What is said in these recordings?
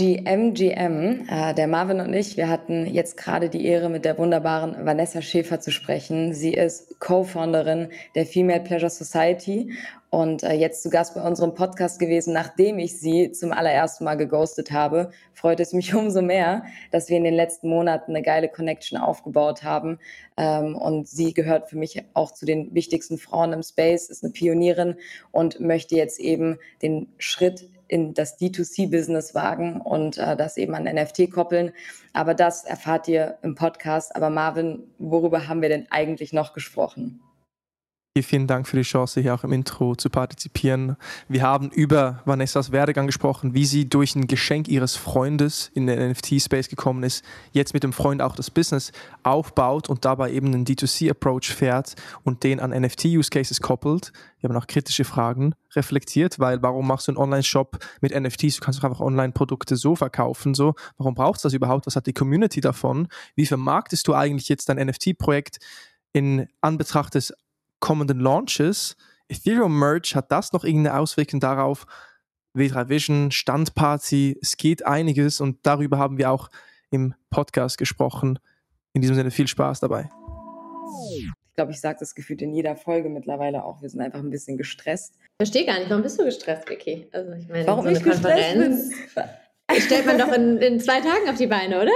GMGM, äh, der Marvin und ich, wir hatten jetzt gerade die Ehre, mit der wunderbaren Vanessa Schäfer zu sprechen. Sie ist Co-Founderin der Female Pleasure Society und äh, jetzt zu Gast bei unserem Podcast gewesen, nachdem ich sie zum allerersten Mal geghostet habe. Freut es mich umso mehr, dass wir in den letzten Monaten eine geile Connection aufgebaut haben. Ähm, und sie gehört für mich auch zu den wichtigsten Frauen im Space, ist eine Pionierin und möchte jetzt eben den Schritt in das D2C-Business wagen und äh, das eben an NFT koppeln. Aber das erfahrt ihr im Podcast. Aber Marvin, worüber haben wir denn eigentlich noch gesprochen? Vielen Dank für die Chance, hier auch im Intro zu partizipieren. Wir haben über Vanessas Werdegang gesprochen, wie sie durch ein Geschenk ihres Freundes in den NFT-Space gekommen ist, jetzt mit dem Freund auch das Business aufbaut und dabei eben einen D2C-Approach fährt und den an NFT-Use-Cases koppelt. Wir haben auch kritische Fragen reflektiert, weil warum machst du einen Online-Shop mit NFTs? Du kannst doch einfach Online-Produkte so verkaufen. So, warum brauchst du das überhaupt? Was hat die Community davon? Wie vermarktest du eigentlich jetzt dein NFT-Projekt in Anbetracht des kommenden Launches, Ethereum Merge, hat das noch irgendeine Auswirkung darauf? W3 Vision, Standparty, es geht einiges und darüber haben wir auch im Podcast gesprochen. In diesem Sinne viel Spaß dabei. Ich glaube, ich sage das gefühlt in jeder Folge mittlerweile auch. Wir sind einfach ein bisschen gestresst. Verstehe gar nicht, warum bist du gestresst, Vicky? Also ich meine, warum so ich Konferenz bin? stellt man doch in, in zwei Tagen auf die Beine, oder?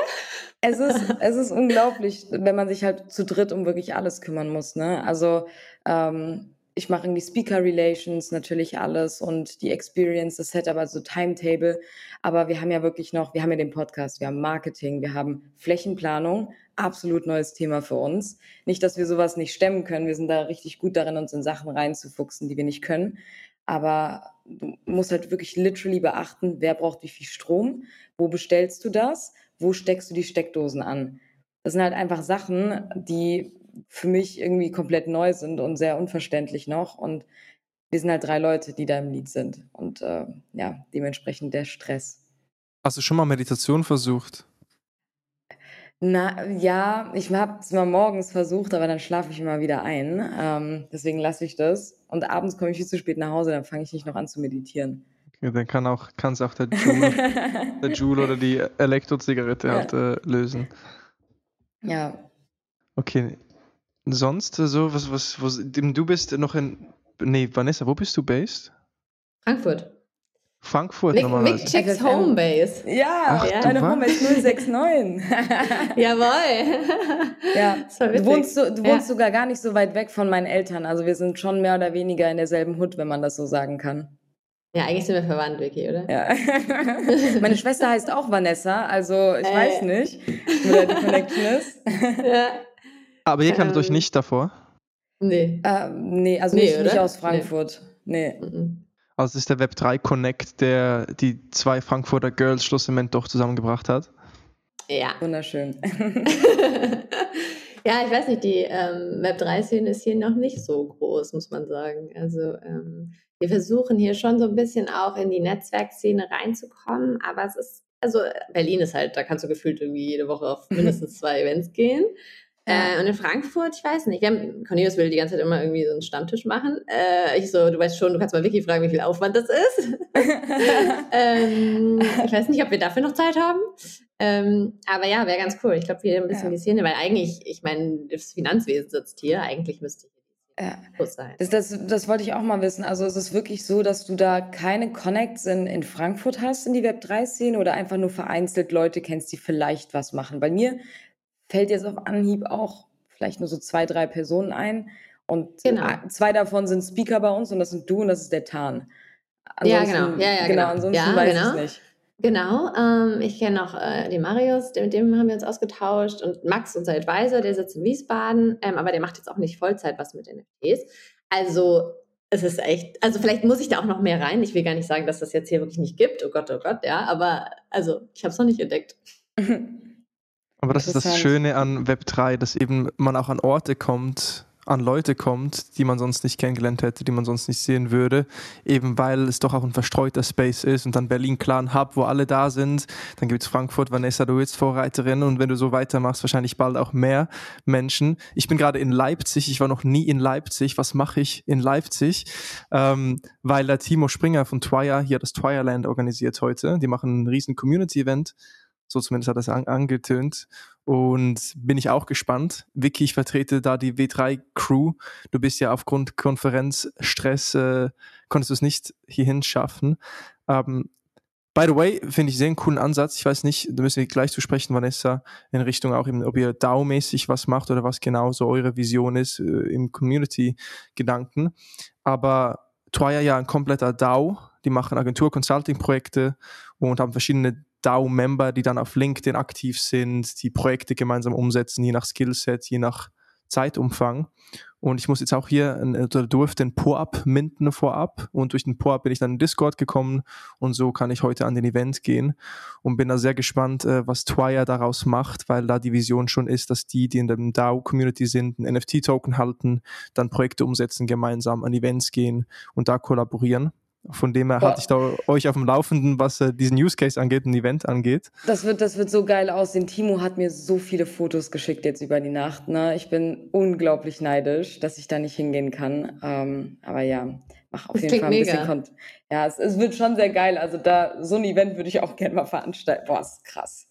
Es ist, es ist unglaublich, wenn man sich halt zu dritt um wirklich alles kümmern muss. Ne? Also ähm, ich mache irgendwie Speaker Relations, natürlich alles und die Experience, das Setup, also Timetable. Aber wir haben ja wirklich noch, wir haben ja den Podcast, wir haben Marketing, wir haben Flächenplanung, absolut neues Thema für uns. Nicht, dass wir sowas nicht stemmen können, wir sind da richtig gut darin, uns in Sachen reinzufuchsen, die wir nicht können. Aber du musst halt wirklich literally beachten, wer braucht wie viel Strom, wo bestellst du das, wo steckst du die Steckdosen an. Das sind halt einfach Sachen, die für mich irgendwie komplett neu sind und sehr unverständlich noch. Und wir sind halt drei Leute, die da im Lied sind. Und äh, ja, dementsprechend der Stress. Hast du schon mal Meditation versucht? Na ja, ich habe es mal morgens versucht, aber dann schlafe ich immer wieder ein. Ähm, deswegen lasse ich das. Und abends komme ich viel zu spät nach Hause, dann fange ich nicht noch an zu meditieren. Okay, dann kann auch kann es auch der Joule, der Joule oder die Elektrozigarette ja. halt äh, lösen. Ja. Okay, sonst äh, so, was, was, was, du bist noch in, nee, Vanessa, wo bist du based? Frankfurt. Frankfurt Mick, normalerweise. Mick checks Homebase. Ja, Ach, ja. deine Homebase 069. Jawohl. ja. Du wohnst, du, du wohnst ja. sogar gar nicht so weit weg von meinen Eltern. Also wir sind schon mehr oder weniger in derselben Hut, wenn man das so sagen kann. Ja, eigentlich sind wir verwandt, Vicky, oder? Ja. Meine Schwester heißt auch Vanessa, also ich äh. weiß nicht, wo da die Connection ist. ja. Aber ihr kanntet ähm, euch nicht davor? Nee. Äh, nee, also nee, nicht, nicht, aus Frankfurt. Nee. nee. Also es ist der Web3 Connect, der die zwei Frankfurter Girls schlussendlich doch zusammengebracht hat. Ja. Wunderschön. ja, ich weiß nicht, die ähm, Web3-Szene ist hier noch nicht so groß, muss man sagen. Also ähm, wir versuchen hier schon so ein bisschen auch in die Netzwerkszene reinzukommen, aber es ist, also Berlin ist halt, da kannst du gefühlt irgendwie jede Woche auf mindestens zwei Events gehen. Äh, und in Frankfurt, ich weiß nicht, wir haben, Cornelius will die ganze Zeit immer irgendwie so einen Stammtisch machen. Äh, ich so, du weißt schon, du kannst mal Vicky fragen, wie viel Aufwand das ist. ähm, ich weiß nicht, ob wir dafür noch Zeit haben. Ähm, aber ja, wäre ganz cool. Ich glaube, wir ein bisschen ja. die Szene, weil eigentlich, ich meine, das Finanzwesen sitzt hier, eigentlich müsste ich ja. Das, das, das wollte ich auch mal wissen. Also ist es wirklich so, dass du da keine Connects in, in Frankfurt hast in die Web3-Szene oder einfach nur vereinzelt Leute kennst, die vielleicht was machen? Bei mir fällt jetzt auf Anhieb auch vielleicht nur so zwei, drei Personen ein. Und genau. zwei davon sind Speaker bei uns und das sind du und das ist der Tan. ja, genau. Ja, ja, genau. genau. Ansonsten ja, weiß genau. ich nicht. Genau, ähm, ich kenne noch äh, den Marius, mit dem haben wir uns ausgetauscht und Max, unser Advisor, der sitzt in Wiesbaden, ähm, aber der macht jetzt auch nicht Vollzeit was mit NFTs. Also es ist echt, also vielleicht muss ich da auch noch mehr rein. Ich will gar nicht sagen, dass das jetzt hier wirklich nicht gibt. Oh Gott, oh Gott, ja, aber also ich habe es noch nicht entdeckt. Aber das ist das Schöne an Web3, dass eben man auch an Orte kommt, an Leute kommt, die man sonst nicht kennengelernt hätte, die man sonst nicht sehen würde, eben weil es doch auch ein verstreuter Space ist und dann Berlin klar ein Hub, wo alle da sind, dann gibt es Frankfurt, Vanessa, du bist Vorreiterin und wenn du so weitermachst, wahrscheinlich bald auch mehr Menschen. Ich bin gerade in Leipzig, ich war noch nie in Leipzig, was mache ich in Leipzig? Ähm, weil der Timo Springer von Twire hier das Twireland organisiert heute, die machen ein riesen Community-Event, so zumindest hat es an angetönt und bin ich auch gespannt. Vicky, ich vertrete da die W3-Crew. Du bist ja aufgrund Konferenzstress, äh, konntest du es nicht hierhin schaffen. Ähm, by the way, finde ich sehr einen coolen Ansatz. Ich weiß nicht, da müssen wir gleich zu sprechen, Vanessa, in Richtung auch, eben, ob ihr DAO-mäßig was macht oder was genau so eure Vision ist äh, im Community-Gedanken. Aber Twire ja ein kompletter DAO. Die machen Agentur-Consulting-Projekte und haben verschiedene DAO-Member, die dann auf LinkedIn aktiv sind, die Projekte gemeinsam umsetzen, je nach Skillset, je nach Zeitumfang. Und ich muss jetzt auch hier, oder durfte den Po-Up minden vorab. Und durch den Po-Up bin ich dann in Discord gekommen. Und so kann ich heute an den Event gehen. Und bin da sehr gespannt, äh, was Twire daraus macht, weil da die Vision schon ist, dass die, die in der DAO-Community sind, einen NFT-Token halten, dann Projekte umsetzen, gemeinsam an Events gehen und da kollaborieren. Von dem her halte ich da euch auf dem Laufenden, was äh, diesen Use Case angeht, ein Event angeht. Das wird, das wird so geil aussehen. Timo hat mir so viele Fotos geschickt jetzt über die Nacht. Ne? Ich bin unglaublich neidisch, dass ich da nicht hingehen kann. Ähm, aber ja, mach auf das jeden Fall ein bisschen Kont Ja, es, es, wird schon sehr geil. Also da so ein Event würde ich auch gerne mal veranstalten. Boah, ist krass.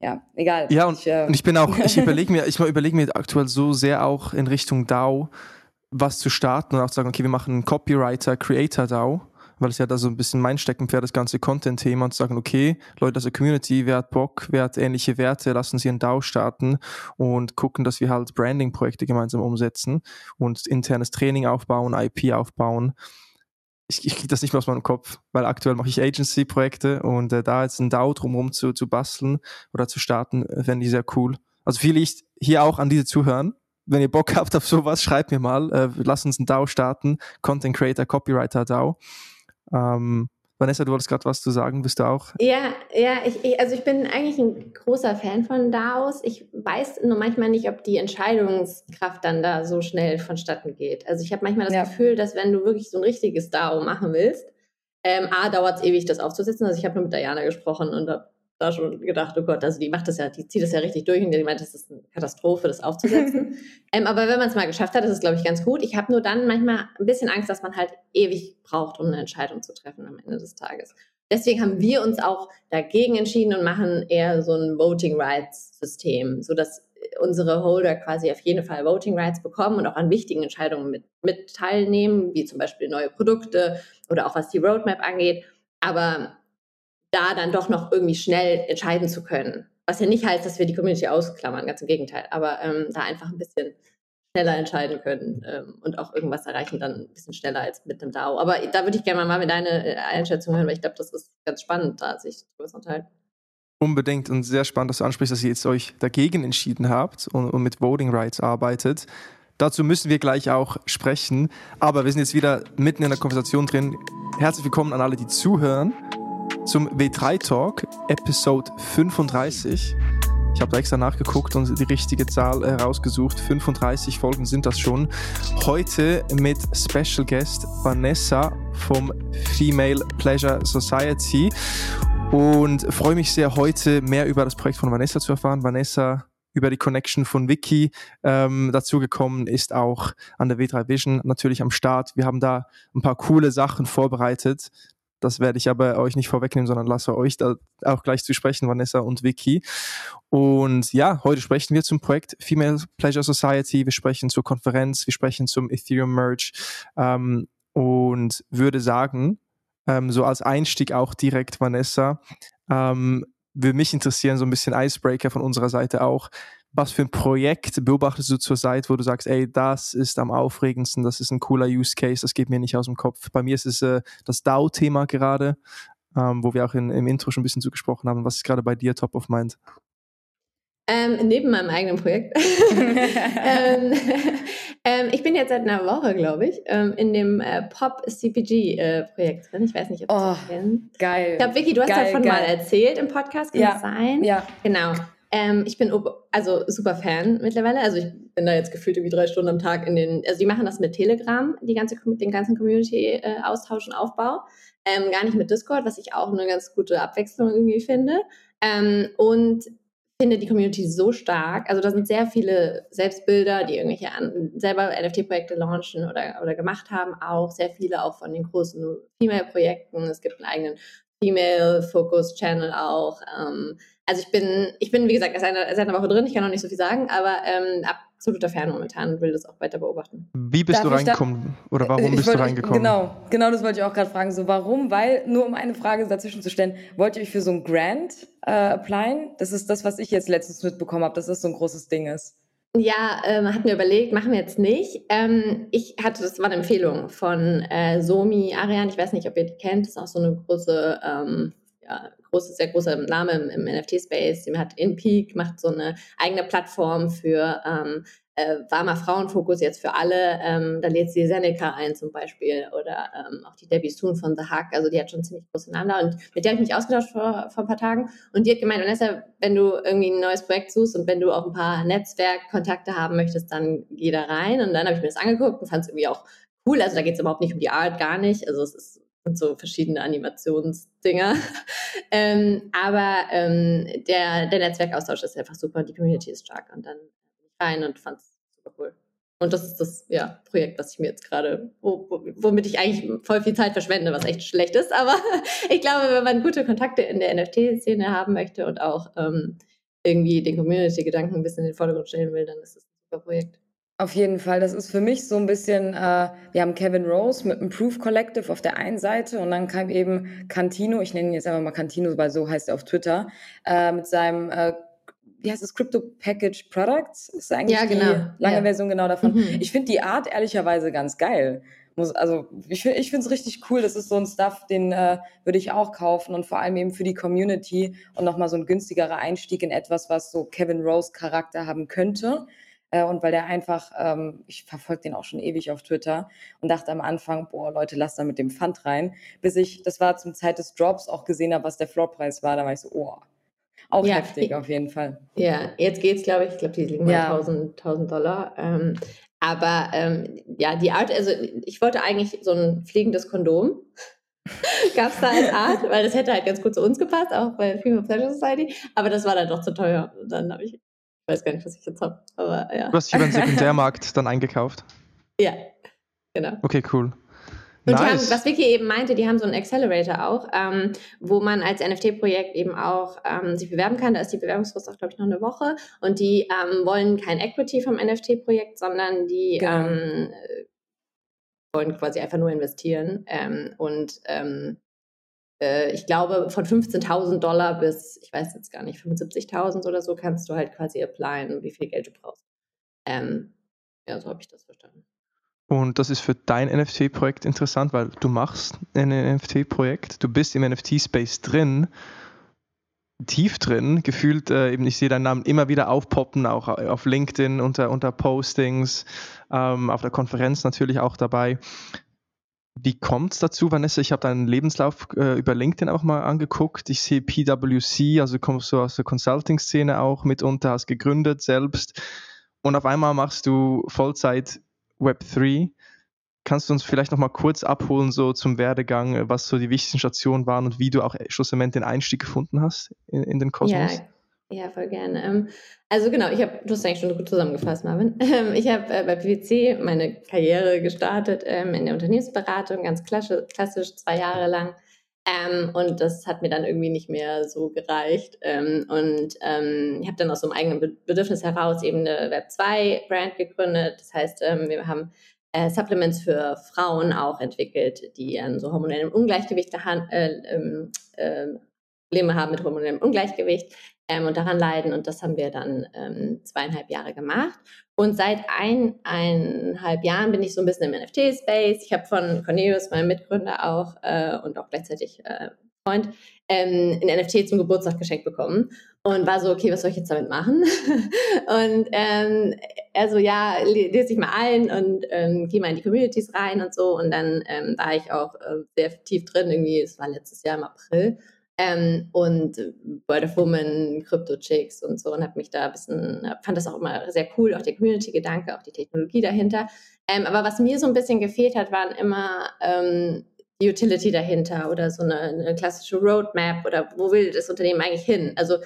Ja, egal. Ja, und ich, äh, und ich bin auch, ich überlege mir, ich überlege mir aktuell so sehr auch in Richtung DAO was zu starten und auch zu sagen, okay, wir machen einen Copywriter, Creator DAO weil es ja da so ein bisschen mein Steckenpferd, das ganze Content-Thema und zu sagen, okay, Leute aus der Community, wer hat Bock, wer hat ähnliche Werte, lassen Sie einen DAO starten und gucken, dass wir halt Branding-Projekte gemeinsam umsetzen und internes Training aufbauen, IP aufbauen. Ich, ich kriege das nicht mehr aus meinem Kopf, weil aktuell mache ich Agency-Projekte und äh, da jetzt ein DAO drumherum zu, zu basteln oder zu starten, äh, fände ich sehr cool. Also vielleicht hier auch an diese zuhören, wenn ihr Bock habt auf sowas, schreibt mir mal. Äh, lasst uns ein DAO starten. Content Creator, Copywriter DAO. Ähm, Vanessa, du wolltest gerade was zu sagen, bist du auch? Ja, ja, ich, ich, also ich bin eigentlich ein großer Fan von DAOs. Ich weiß nur manchmal nicht, ob die Entscheidungskraft dann da so schnell vonstatten geht. Also ich habe manchmal das ja. Gefühl, dass wenn du wirklich so ein richtiges DAO machen willst, ähm, A, dauert es ewig, das aufzusetzen. Also ich habe nur mit Diana gesprochen und da da schon gedacht, oh Gott, also die macht das ja, die zieht das ja richtig durch und die meint, das ist eine Katastrophe, das aufzusetzen. ähm, aber wenn man es mal geschafft hat, ist es, glaube ich, ganz gut. Ich habe nur dann manchmal ein bisschen Angst, dass man halt ewig braucht, um eine Entscheidung zu treffen am Ende des Tages. Deswegen haben wir uns auch dagegen entschieden und machen eher so ein Voting Rights System, sodass unsere Holder quasi auf jeden Fall Voting Rights bekommen und auch an wichtigen Entscheidungen mit, mit teilnehmen, wie zum Beispiel neue Produkte oder auch was die Roadmap angeht. Aber da dann doch noch irgendwie schnell entscheiden zu können. Was ja nicht heißt, dass wir die Community ausklammern, ganz im Gegenteil, aber ähm, da einfach ein bisschen schneller entscheiden können ähm, und auch irgendwas erreichen dann ein bisschen schneller als mit dem DAO. Aber da würde ich gerne mal mit deiner äh, Einschätzung hören, weil ich glaube, das ist ganz spannend, da sich darüber zu unterhalten. Unbedingt und sehr spannend, dass du ansprichst, dass ihr jetzt euch dagegen entschieden habt und, und mit Voting Rights arbeitet. Dazu müssen wir gleich auch sprechen. Aber wir sind jetzt wieder mitten in der Konversation drin. Herzlich willkommen an alle, die zuhören zum W3 Talk, Episode 35. Ich habe extra nachgeguckt und die richtige Zahl herausgesucht. 35 Folgen sind das schon. Heute mit Special Guest Vanessa vom Female Pleasure Society. Und freue mich sehr, heute mehr über das Projekt von Vanessa zu erfahren. Vanessa über die Connection von Wiki ähm, dazugekommen ist auch an der W3 Vision natürlich am Start. Wir haben da ein paar coole Sachen vorbereitet. Das werde ich aber euch nicht vorwegnehmen, sondern lasse euch da auch gleich zu sprechen, Vanessa und Vicky. Und ja, heute sprechen wir zum Projekt Female Pleasure Society. Wir sprechen zur Konferenz, wir sprechen zum Ethereum Merge ähm, und würde sagen, ähm, so als Einstieg auch direkt, Vanessa, ähm, würde mich interessieren, so ein bisschen Icebreaker von unserer Seite auch was für ein Projekt beobachtest du zurzeit, wo du sagst, ey, das ist am aufregendsten, das ist ein cooler Use Case, das geht mir nicht aus dem Kopf. Bei mir ist es äh, das DAO-Thema gerade, ähm, wo wir auch in, im Intro schon ein bisschen zugesprochen haben. Was ist gerade bei dir top of mind? Ähm, neben meinem eigenen Projekt. ähm, ähm, ich bin jetzt seit einer Woche, glaube ich, ähm, in dem äh, Pop-CPG-Projekt äh, drin. Ich weiß nicht, ob du oh, das kennst. Geil. Ich glaube, Vicky, du hast geil, davon geil. mal erzählt im Podcast, kann ja, das sein? Ja. Genau. Ähm, ich bin also super Fan mittlerweile. Also ich bin da jetzt gefühlt irgendwie drei Stunden am Tag in den, also die machen das mit Telegram, die ganze, den ganzen Community-Austausch äh, und Aufbau. Ähm, gar nicht mit Discord, was ich auch eine ganz gute Abwechslung irgendwie finde. Ähm, und finde die Community so stark. Also da sind sehr viele Selbstbilder, die irgendwelche an, selber NFT-Projekte launchen oder, oder gemacht haben, auch sehr viele auch von den großen Female-Projekten. Es gibt einen eigenen Female-Focus-Channel auch. Ähm, also ich bin, ich bin, wie gesagt, seit einer, seit einer Woche drin, ich kann noch nicht so viel sagen, aber ähm, absoluter Fan momentan und will das auch weiter beobachten. Wie bist Darf du reingekommen? Oder warum bist wollte, du reingekommen? Genau, genau das wollte ich auch gerade fragen. So, warum? Weil, nur um eine Frage dazwischen zu stellen, wollt ihr euch für so ein Grant äh, applyen? Das ist das, was ich jetzt letztens mitbekommen habe, dass das so ein großes Ding ist. Ja, ähm, hatten wir überlegt, machen wir jetzt nicht. Ähm, ich hatte, das war eine Empfehlung von äh, Somi Arian, ich weiß nicht, ob ihr die kennt, das ist auch so eine große ähm, ja, große, sehr großer Name im, im NFT-Space. Sie hat InPeak, macht so eine eigene Plattform für ähm, äh, warmer Frauenfokus jetzt für alle. Ähm, da lädt sie Seneca ein zum Beispiel oder ähm, auch die Debbie Soon von The Hack. Also die hat schon ziemlich große Namen da und mit der habe ich mich ausgetauscht vor, vor ein paar Tagen und die hat gemeint, Vanessa, wenn du irgendwie ein neues Projekt suchst und wenn du auch ein paar Netzwerkkontakte haben möchtest, dann geh da rein. Und dann habe ich mir das angeguckt und fand es irgendwie auch cool. Also da geht es überhaupt nicht um die Art, gar nicht. Also es ist sind so verschiedene Animationsdinger. ähm, aber ähm, der, der Netzwerkaustausch ist einfach super und die Community ist stark. Und dann rein und fand es super cool. Und das ist das ja, Projekt, was ich mir jetzt gerade, wo, womit ich eigentlich voll viel Zeit verschwende, was echt schlecht ist. Aber ich glaube, wenn man gute Kontakte in der NFT-Szene haben möchte und auch ähm, irgendwie den Community-Gedanken ein bisschen in den Vordergrund stellen will, dann ist das ein super Projekt. Auf jeden Fall. Das ist für mich so ein bisschen, äh, wir haben Kevin Rose mit dem Proof Collective auf der einen Seite und dann kam eben Cantino, ich nenne ihn jetzt einfach mal Cantino, weil so heißt er auf Twitter, äh, mit seinem, äh, wie heißt es, Crypto Package Products? Ist eigentlich ja, genau. die lange ja. Version genau davon. Mhm. Ich finde die Art ehrlicherweise ganz geil. Muss, also ich, ich finde es richtig cool. Das ist so ein Stuff, den äh, würde ich auch kaufen und vor allem eben für die Community und nochmal so ein günstigerer Einstieg in etwas, was so Kevin Rose Charakter haben könnte. Äh, und weil der einfach, ähm, ich verfolge den auch schon ewig auf Twitter und dachte am Anfang, boah, Leute, lass da mit dem Pfand rein. Bis ich, das war zum Zeit des Drops, auch gesehen habe, was der Floorpreis war. Da war ich so, oh, auch ja, heftig auf jeden Fall. Ja, jetzt geht's, glaube ich, ich glaube, die liegen bei ja. 1000, 1000 Dollar. Ähm, aber ähm, ja, die Art, also ich wollte eigentlich so ein fliegendes Kondom. Gab es da als Art, weil das hätte halt ganz gut zu uns gepasst, auch bei Female Pleasure Society. Aber das war dann doch zu teuer. Und dann habe ich weiß gar nicht, was ich jetzt habe. Aber ja. Du hast dich über den Sekundärmarkt dann eingekauft. Ja, genau. Okay, cool. Und nice. haben, was Vicky eben meinte, die haben so einen Accelerator auch, ähm, wo man als NFT-Projekt eben auch ähm, sich bewerben kann. Da ist die Bewerbungsfrist auch, glaube ich, noch eine Woche. Und die ähm, wollen kein Equity vom NFT-Projekt, sondern die genau. Ähm, wollen quasi einfach nur investieren. Ähm, und ähm, äh, ich glaube, von 15.000 Dollar bis, ich weiß jetzt gar nicht, 75.000 oder so kannst du halt quasi applyen, wie viel Geld du brauchst. Ähm, ja, so habe ich das verstanden. Und das ist für dein NFT-Projekt interessant, weil du machst ein NFT-Projekt, du bist im NFT-Space drin, tief drin, gefühlt, äh, eben ich sehe deinen Namen immer wieder aufpoppen, auch auf LinkedIn unter, unter Postings, ähm, auf der Konferenz natürlich auch dabei. Wie kommt es dazu, Vanessa? Ich habe deinen Lebenslauf äh, über LinkedIn auch mal angeguckt. Ich sehe PwC, also kommst du aus der Consulting-Szene auch mitunter, hast gegründet selbst. Und auf einmal machst du Vollzeit Web3. Kannst du uns vielleicht noch mal kurz abholen, so zum Werdegang, was so die wichtigsten Stationen waren und wie du auch schlussendlich den Einstieg gefunden hast in, in den Kosmos? Ja, ja, voll gerne. Ähm, also genau, ich habe, du hast eigentlich schon gut zusammengefasst, Marvin. Ähm, ich habe äh, bei PwC meine Karriere gestartet ähm, in der Unternehmensberatung, ganz klassisch, zwei Jahre lang. Und das hat mir dann irgendwie nicht mehr so gereicht. Und ich habe dann aus so einem eigenen Bedürfnis heraus eben eine Web2-Brand gegründet. Das heißt, wir haben äh, Supplements für Frauen auch entwickelt, die an so hormonellem Ungleichgewicht äh, äh, Probleme haben mit hormonellem Ungleichgewicht ähm, und daran leiden. Und das haben wir dann ähm, zweieinhalb Jahre gemacht. Und seit eineinhalb Jahren bin ich so ein bisschen im NFT-Space. Ich habe von Cornelius, meinem Mitgründer auch äh, und auch gleichzeitig äh, Freund, ähm, ein NFT zum Geburtstag geschenkt bekommen und war so, okay, was soll ich jetzt damit machen? und ähm, also ja, lese ich mal ein und ähm, gehe mal in die Communities rein und so. Und dann ähm, war ich auch äh, sehr tief drin, irgendwie, es war letztes Jahr im April ähm, und World of Women, Crypto Chicks und so und habe mich da ein bisschen, fand das auch immer sehr cool, auch der Community-Gedanke, auch die Technologie dahinter. Ähm, aber was mir so ein bisschen gefehlt hat, waren immer ähm, die Utility dahinter oder so eine, eine, klassische Roadmap oder wo will das Unternehmen eigentlich hin? Also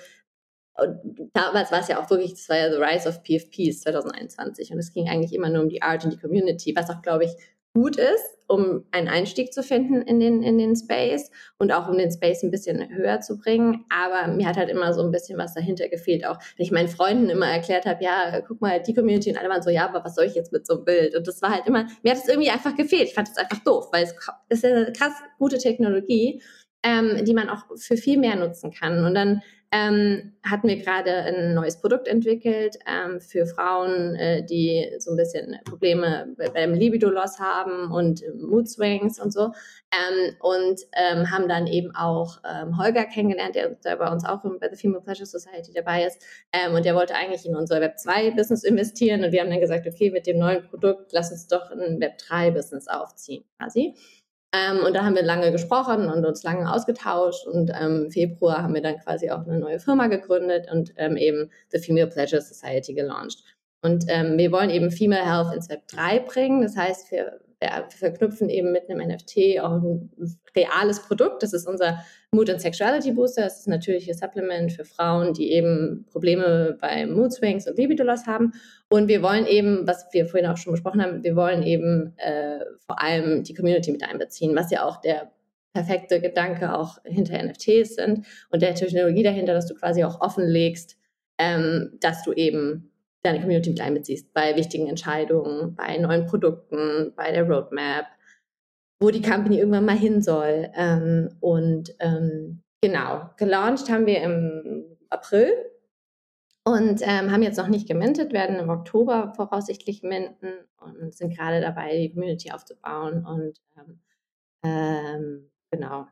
damals war es ja auch wirklich, das war ja The Rise of PFPs 2021 und es ging eigentlich immer nur um die Art und die Community, was auch, glaube ich, gut ist, um einen Einstieg zu finden in den, in den Space und auch um den Space ein bisschen höher zu bringen. Aber mir hat halt immer so ein bisschen was dahinter gefehlt. Auch wenn ich meinen Freunden immer erklärt habe, ja, guck mal, die Community und alle waren so, ja, aber was soll ich jetzt mit so einem Bild? Und das war halt immer, mir hat es irgendwie einfach gefehlt. Ich fand es einfach doof, weil es ist eine krass gute Technologie, ähm, die man auch für viel mehr nutzen kann. Und dann ähm, hatten wir gerade ein neues Produkt entwickelt ähm, für Frauen, äh, die so ein bisschen Probleme beim Libido-Loss haben und Mood Swings und so. Ähm, und ähm, haben dann eben auch ähm, Holger kennengelernt, der, der, bei uns auch bei The Female Pleasure Society dabei ist. Ähm, und der wollte eigentlich in unser Web 2-Business investieren. Und wir haben dann gesagt, okay, mit dem neuen Produkt, lass uns doch ein Web 3-Business aufziehen, quasi. Ähm, und da haben wir lange gesprochen und uns lange ausgetauscht. Und ähm, im Februar haben wir dann quasi auch eine neue Firma gegründet und ähm, eben The Female Pleasure Society gelauncht. Und ähm, wir wollen eben Female Health ins Web 3 bringen. Das heißt, wir verknüpfen eben mit einem NFT auch ein reales Produkt. Das ist unser Mood and Sexuality Booster. Das ist ein natürliches Supplement für Frauen, die eben Probleme bei Mood Swings und Libido Loss haben. Und wir wollen eben, was wir vorhin auch schon besprochen haben, wir wollen eben äh, vor allem die Community mit einbeziehen, was ja auch der perfekte Gedanke auch hinter NFTs sind und der Technologie dahinter, dass du quasi auch offenlegst, ähm, dass du eben deine Community mit einbeziehst bei wichtigen Entscheidungen, bei neuen Produkten, bei der Roadmap, wo die Company irgendwann mal hin soll. Ähm, und ähm, genau, gelauncht haben wir im April und ähm, haben jetzt noch nicht gemintet, werden im Oktober voraussichtlich minten und sind gerade dabei, die Community aufzubauen. Und ähm, ähm, genau,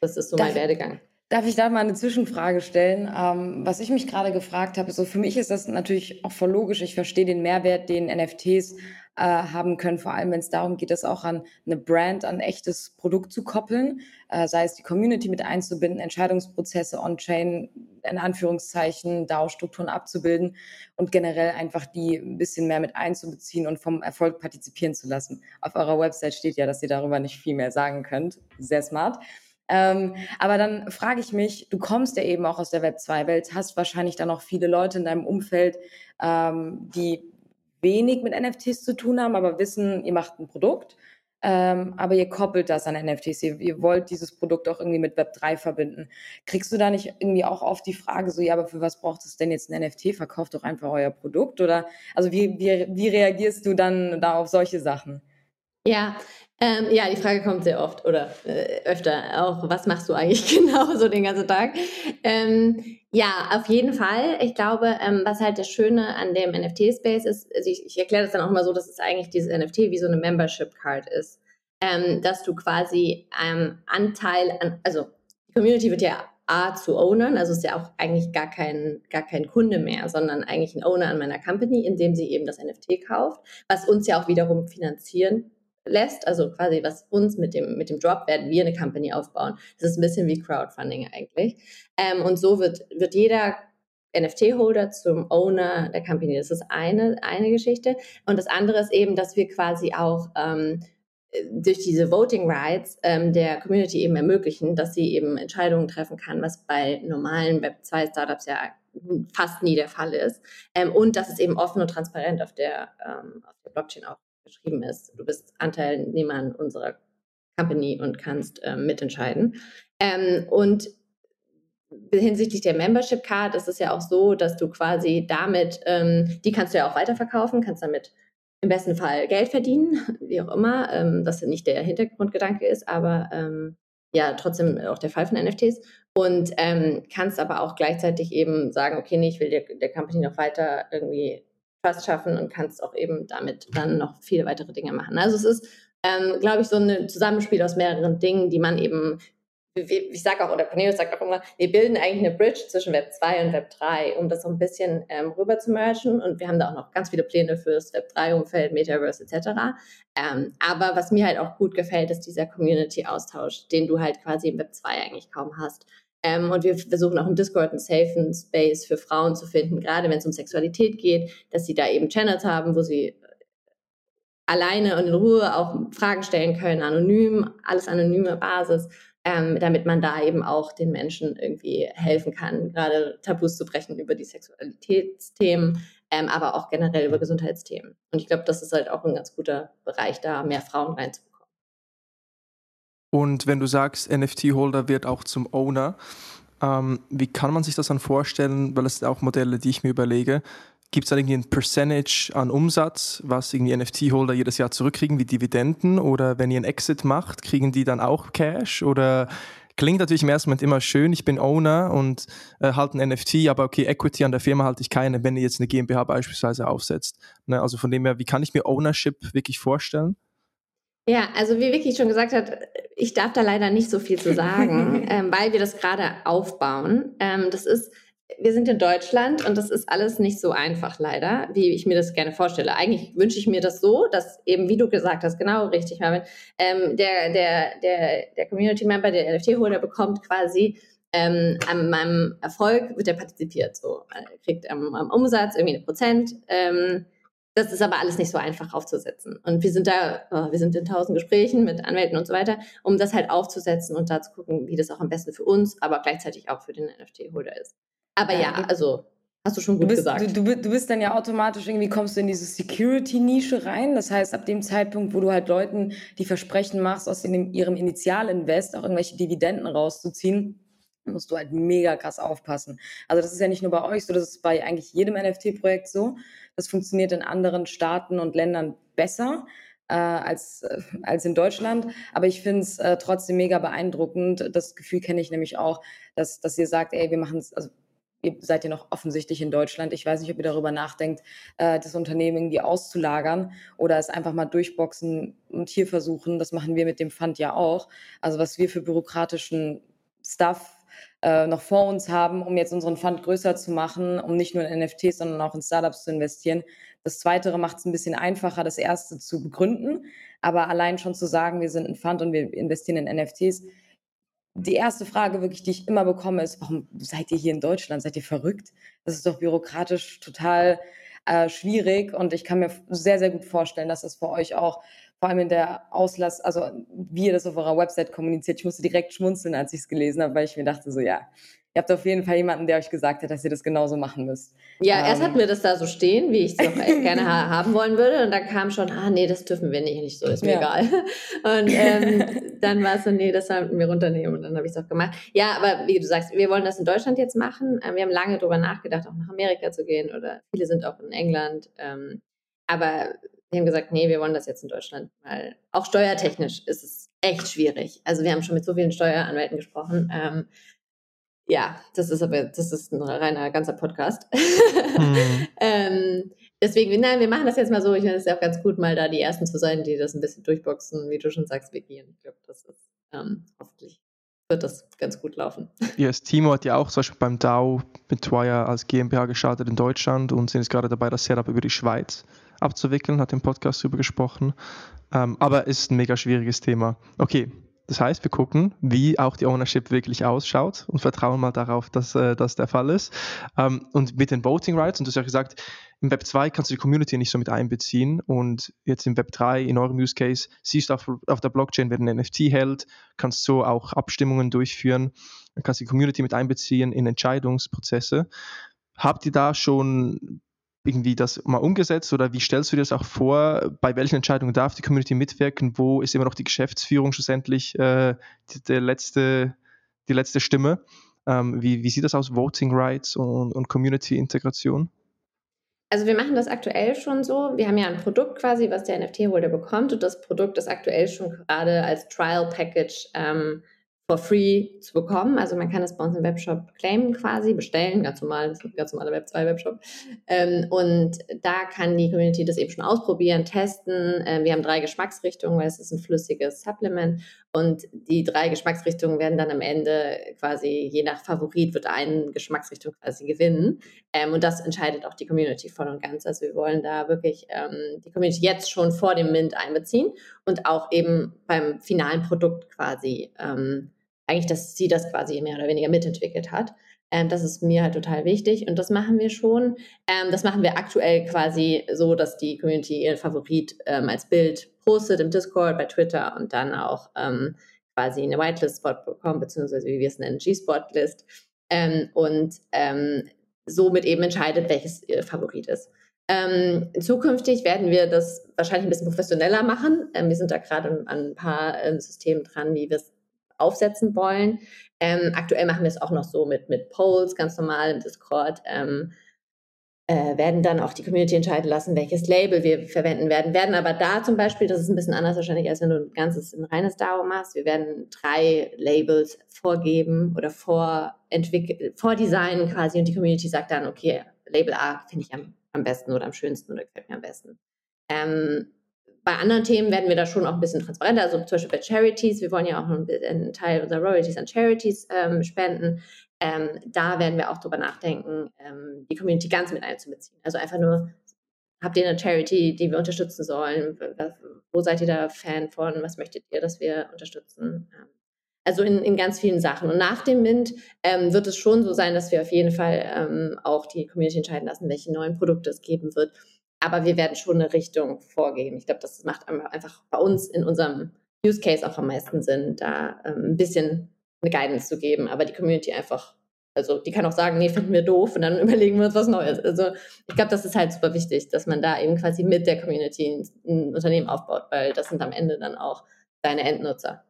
das ist so Darf mein Werdegang. Darf ich da mal eine Zwischenfrage stellen? Ähm, was ich mich gerade gefragt habe, so für mich ist das natürlich auch voll logisch. Ich verstehe den Mehrwert, den NFTs äh, haben können, vor allem wenn es darum geht, das auch an eine Brand, an echtes Produkt zu koppeln, äh, sei es die Community mit einzubinden, Entscheidungsprozesse on-chain, in Anführungszeichen, DAO-Strukturen abzubilden und generell einfach die ein bisschen mehr mit einzubeziehen und vom Erfolg partizipieren zu lassen. Auf eurer Website steht ja, dass ihr darüber nicht viel mehr sagen könnt. Sehr smart. Ähm, aber dann frage ich mich, du kommst ja eben auch aus der Web2-Welt, hast wahrscheinlich dann auch viele Leute in deinem Umfeld, ähm, die wenig mit NFTs zu tun haben, aber wissen, ihr macht ein Produkt, ähm, aber ihr koppelt das an NFTs. Ihr, ihr, wollt dieses Produkt auch irgendwie mit Web3 verbinden. Kriegst du da nicht irgendwie auch auf die Frage so, ja, aber für was braucht es denn jetzt ein NFT? Verkauft doch einfach euer Produkt oder, also wie, wie, wie reagierst du dann da auf solche Sachen? Ja, ähm, ja, die Frage kommt sehr oft oder äh, öfter auch, was machst du eigentlich genau so den ganzen Tag? Ähm, ja, auf jeden Fall. Ich glaube, ähm, was halt das Schöne an dem NFT-Space ist, also ich, ich erkläre das dann auch mal so, dass es eigentlich dieses NFT wie so eine Membership-Card ist. Ähm, dass du quasi ähm, Anteil an, also die Community wird ja A zu Ownern, also ist ja auch eigentlich gar kein, gar kein Kunde mehr, sondern eigentlich ein Owner an meiner Company, indem sie eben das NFT kauft, was uns ja auch wiederum finanzieren lässt, also quasi was uns mit dem, mit dem Drop werden wir eine Company aufbauen. Das ist ein bisschen wie Crowdfunding eigentlich. Ähm, und so wird, wird jeder NFT-Holder zum Owner der Company. Das ist eine, eine Geschichte. Und das andere ist eben, dass wir quasi auch ähm, durch diese Voting Rights ähm, der Community eben ermöglichen, dass sie eben Entscheidungen treffen kann, was bei normalen Web2-Startups ja fast nie der Fall ist. Ähm, und dass es eben offen und transparent auf der, ähm, auf der Blockchain auch geschrieben ist. Du bist Anteilnehmer an unserer Company und kannst äh, mitentscheiden. Ähm, und hinsichtlich der Membership Card ist es ja auch so, dass du quasi damit, ähm, die kannst du ja auch weiterverkaufen, kannst damit im besten Fall Geld verdienen, wie auch immer, ähm, was nicht der Hintergrundgedanke ist, aber ähm, ja, trotzdem auch der Fall von NFTs. Und ähm, kannst aber auch gleichzeitig eben sagen, okay, nee, ich will der, der Company noch weiter irgendwie Trust schaffen und kannst auch eben damit dann noch viele weitere Dinge machen. Also es ist, ähm, glaube ich, so ein Zusammenspiel aus mehreren Dingen, die man eben, ich sage auch, oder Cornelius sagt auch immer, wir bilden eigentlich eine Bridge zwischen Web 2 und Web 3, um das so ein bisschen ähm, rüber zu mergen. Und wir haben da auch noch ganz viele Pläne für das Web 3-Umfeld, Metaverse etc. Ähm, aber was mir halt auch gut gefällt, ist dieser Community-Austausch, den du halt quasi im Web 2 eigentlich kaum hast. Ähm, und wir versuchen auch im Discord einen safen Space für Frauen zu finden, gerade wenn es um Sexualität geht, dass sie da eben Channels haben, wo sie alleine und in Ruhe auch Fragen stellen können, anonym, alles anonyme Basis, ähm, damit man da eben auch den Menschen irgendwie helfen kann, gerade Tabus zu brechen über die Sexualitätsthemen, ähm, aber auch generell über Gesundheitsthemen. Und ich glaube, das ist halt auch ein ganz guter Bereich, da mehr Frauen reinzubekommen. Und wenn du sagst, NFT-Holder wird auch zum Owner, ähm, wie kann man sich das dann vorstellen? Weil es sind auch Modelle, die ich mir überlege. Gibt es da irgendwie ein Percentage an Umsatz, was irgendwie NFT-Holder jedes Jahr zurückkriegen wie Dividenden? Oder wenn ihr einen Exit macht, kriegen die dann auch Cash? Oder klingt natürlich im ersten Moment immer schön, ich bin Owner und äh, halt ein NFT, aber okay, Equity an der Firma halte ich keine, wenn ihr jetzt eine GmbH beispielsweise aufsetzt. Ne? Also von dem her, wie kann ich mir Ownership wirklich vorstellen? Ja, also wie Vicky schon gesagt hat, ich darf da leider nicht so viel zu sagen, ähm, weil wir das gerade aufbauen. Ähm, das ist, wir sind in Deutschland und das ist alles nicht so einfach leider, wie ich mir das gerne vorstelle. Eigentlich wünsche ich mir das so, dass eben, wie du gesagt hast, genau richtig, Marvin, ähm, der, der, der, der Community Member, der NFT-Holder bekommt quasi ähm, an meinem Erfolg wird er partizipiert. So, er kriegt am, am Umsatz irgendwie eine Prozent. Ähm, das ist aber alles nicht so einfach aufzusetzen. Und wir sind da, oh, wir sind in tausend Gesprächen mit Anwälten und so weiter, um das halt aufzusetzen und da zu gucken, wie das auch am besten für uns, aber gleichzeitig auch für den NFT-Holder ist. Aber ja, ja, also hast du schon gut du bist, gesagt. Du, du, du, bist dann ja automatisch irgendwie kommst du in diese Security-Nische rein. Das heißt, ab dem Zeitpunkt, wo du halt Leuten die Versprechen machst, aus ihrem Initialinvest auch irgendwelche Dividenden rauszuziehen, musst du halt mega krass aufpassen. Also das ist ja nicht nur bei euch so, das ist bei eigentlich jedem NFT-Projekt so. Das funktioniert in anderen Staaten und Ländern besser äh, als, äh, als in Deutschland. Aber ich finde es äh, trotzdem mega beeindruckend. Das Gefühl kenne ich nämlich auch, dass, dass ihr sagt, ey, wir machen es, also ihr seid ja noch offensichtlich in Deutschland. Ich weiß nicht, ob ihr darüber nachdenkt, äh, das Unternehmen irgendwie auszulagern oder es einfach mal durchboxen und hier versuchen. Das machen wir mit dem Fund ja auch. Also was wir für bürokratischen Stuff äh, noch vor uns haben, um jetzt unseren Fund größer zu machen, um nicht nur in NFTs, sondern auch in Startups zu investieren. Das Zweite macht es ein bisschen einfacher, das Erste zu begründen. Aber allein schon zu sagen, wir sind ein Fund und wir investieren in NFTs. Die erste Frage wirklich, die ich immer bekomme, ist, warum seid ihr hier in Deutschland? Seid ihr verrückt? Das ist doch bürokratisch total äh, schwierig und ich kann mir sehr, sehr gut vorstellen, dass das für euch auch vor allem in der Auslass, also wie ihr das auf eurer Website kommuniziert. Ich musste direkt schmunzeln, als ich es gelesen habe, weil ich mir dachte, so ja, ihr habt auf jeden Fall jemanden, der euch gesagt hat, dass ihr das genauso machen müsst. Ja, ähm, erst hatten wir das da so stehen, wie ich es doch gerne haben wollen würde. Und dann kam schon, ah nee, das dürfen wir nicht, nicht so, ist mir ja. egal. Und ähm, dann war es so, nee, das sollten wir runternehmen. Und dann habe ich es auch gemacht. Ja, aber wie du sagst, wir wollen das in Deutschland jetzt machen. Ähm, wir haben lange darüber nachgedacht, auch nach Amerika zu gehen. Oder viele sind auch in England. Ähm, aber wir haben gesagt, nee, wir wollen das jetzt in Deutschland, weil auch steuertechnisch ist es echt schwierig. Also wir haben schon mit so vielen Steueranwälten gesprochen. Ähm, ja, das ist aber, das ist ein reiner ganzer Podcast. Mhm. ähm, deswegen, nein, wir machen das jetzt mal so. Ich finde es ja auch ganz gut, mal da die Ersten zu sein, die das ein bisschen durchboxen, wie du schon sagst, Vicky. Und ich glaube, das ist ähm, hoffentlich wird das ganz gut laufen. Ja, das Timo hat ja auch zum Beispiel beim DAO mit Wire als GmbH gestartet in Deutschland und sind jetzt gerade dabei, das Setup über die Schweiz abzuwickeln, hat im Podcast darüber gesprochen. Ähm, aber ist ein mega schwieriges Thema. Okay, das heißt, wir gucken, wie auch die Ownership wirklich ausschaut und vertrauen mal darauf, dass äh, das der Fall ist. Ähm, und mit den Voting Rights, und du hast ja gesagt, im Web 2 kannst du die Community nicht so mit einbeziehen und jetzt im Web 3, in eurem Use Case, siehst du auf, auf der Blockchain, wer ein NFT hält, kannst so auch Abstimmungen durchführen, kannst die Community mit einbeziehen in Entscheidungsprozesse. Habt ihr da schon irgendwie das mal umgesetzt oder wie stellst du dir das auch vor? Bei welchen Entscheidungen darf die Community mitwirken? Wo ist immer noch die Geschäftsführung schlussendlich äh, die, der letzte, die letzte Stimme? Ähm, wie, wie sieht das aus, Voting Rights und, und Community-Integration? Also wir machen das aktuell schon so. Wir haben ja ein Produkt quasi, was der NFT-Holder bekommt und das Produkt ist aktuell schon gerade als Trial Package ähm, for free zu bekommen. Also man kann es bei uns im Webshop claimen quasi, bestellen, ganz normal, das ist ein ganz normaler Web 2 Webshop. Ähm, und da kann die Community das eben schon ausprobieren, testen. Ähm, wir haben drei Geschmacksrichtungen, weil es ist ein flüssiges Supplement. Und die drei Geschmacksrichtungen werden dann am Ende quasi, je nach Favorit, wird eine Geschmacksrichtung quasi gewinnen. Ähm, und das entscheidet auch die Community voll und ganz. Also wir wollen da wirklich ähm, die Community jetzt schon vor dem Mint einbeziehen und auch eben beim finalen Produkt quasi ähm, eigentlich, dass sie das quasi mehr oder weniger mitentwickelt hat. Ähm, das ist mir halt total wichtig und das machen wir schon. Ähm, das machen wir aktuell quasi so, dass die Community ihren Favorit ähm, als Bild postet im Discord, bei Twitter und dann auch ähm, quasi eine Whitelist-Spot bekommt, beziehungsweise wie wir es nennen, G-Spot-List. Ähm, und ähm, somit eben entscheidet, welches ihr Favorit ist. Ähm, zukünftig werden wir das wahrscheinlich ein bisschen professioneller machen. Ähm, wir sind da gerade an ein paar ähm, Systemen dran, wie wir es aufsetzen wollen. Ähm, aktuell machen wir es auch noch so mit, mit Polls ganz normal im Discord. Ähm, äh, werden dann auch die Community entscheiden lassen, welches Label wir verwenden werden. Werden aber da zum Beispiel, das ist ein bisschen anders wahrscheinlich, als wenn du ein ganzes, ein reines DAO machst. Wir werden drei Labels vorgeben oder vordesignen quasi und die Community sagt dann, okay, Label A finde ich am, am besten oder am schönsten oder gefällt mir am besten. Ähm, bei anderen Themen werden wir da schon auch ein bisschen transparenter, also zum Beispiel bei Charities. Wir wollen ja auch einen Teil unserer Royalties an Charities ähm, spenden. Ähm, da werden wir auch drüber nachdenken, ähm, die Community ganz mit einzubeziehen. Also einfach nur, habt ihr eine Charity, die wir unterstützen sollen? Wo seid ihr da Fan von? Was möchtet ihr, dass wir unterstützen? Ähm, also in, in ganz vielen Sachen. Und nach dem Mint ähm, wird es schon so sein, dass wir auf jeden Fall ähm, auch die Community entscheiden lassen, welche neuen Produkte es geben wird. Aber wir werden schon eine Richtung vorgeben. Ich glaube, das macht einfach bei uns in unserem Use Case auch am meisten Sinn, da ähm, ein bisschen eine Guidance zu geben. Aber die Community einfach, also die kann auch sagen, nee, finden wir doof und dann überlegen wir uns was Neues. Also ich glaube, das ist halt super wichtig, dass man da eben quasi mit der Community ein, Unternehmen aufbaut, weil das sind am Ende dann auch deine Endnutzer.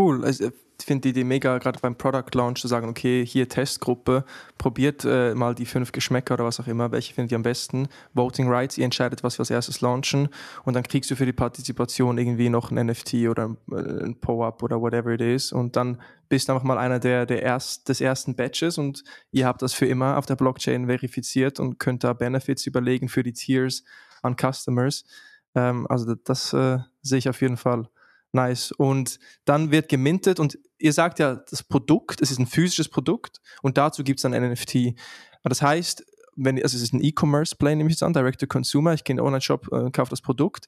Cool. Also, ich finde die Idee mega, gerade beim Product Launch zu sagen, okay, hier Testgruppe, probiert äh, mal die fünf Geschmäcker oder was auch immer, welche findet ihr am besten. Voting Rights, ihr entscheidet, was wir als erstes launchen und dann kriegst du für die Partizipation irgendwie noch ein NFT oder äh, ein PO-Up oder whatever it is und dann bist du einfach mal einer der, der erst, des ersten Batches und ihr habt das für immer auf der Blockchain verifiziert und könnt da Benefits überlegen für die Tiers an Customers. Ähm, also das, das äh, sehe ich auf jeden Fall. Nice. Und dann wird gemintet und ihr sagt ja, das Produkt, es ist ein physisches Produkt und dazu gibt es ein NFT. Das heißt, wenn, also es ist ein E-Commerce-Play, nehme ich jetzt an, Direct-to-Consumer, ich gehe in den Online-Shop und äh, kaufe das Produkt.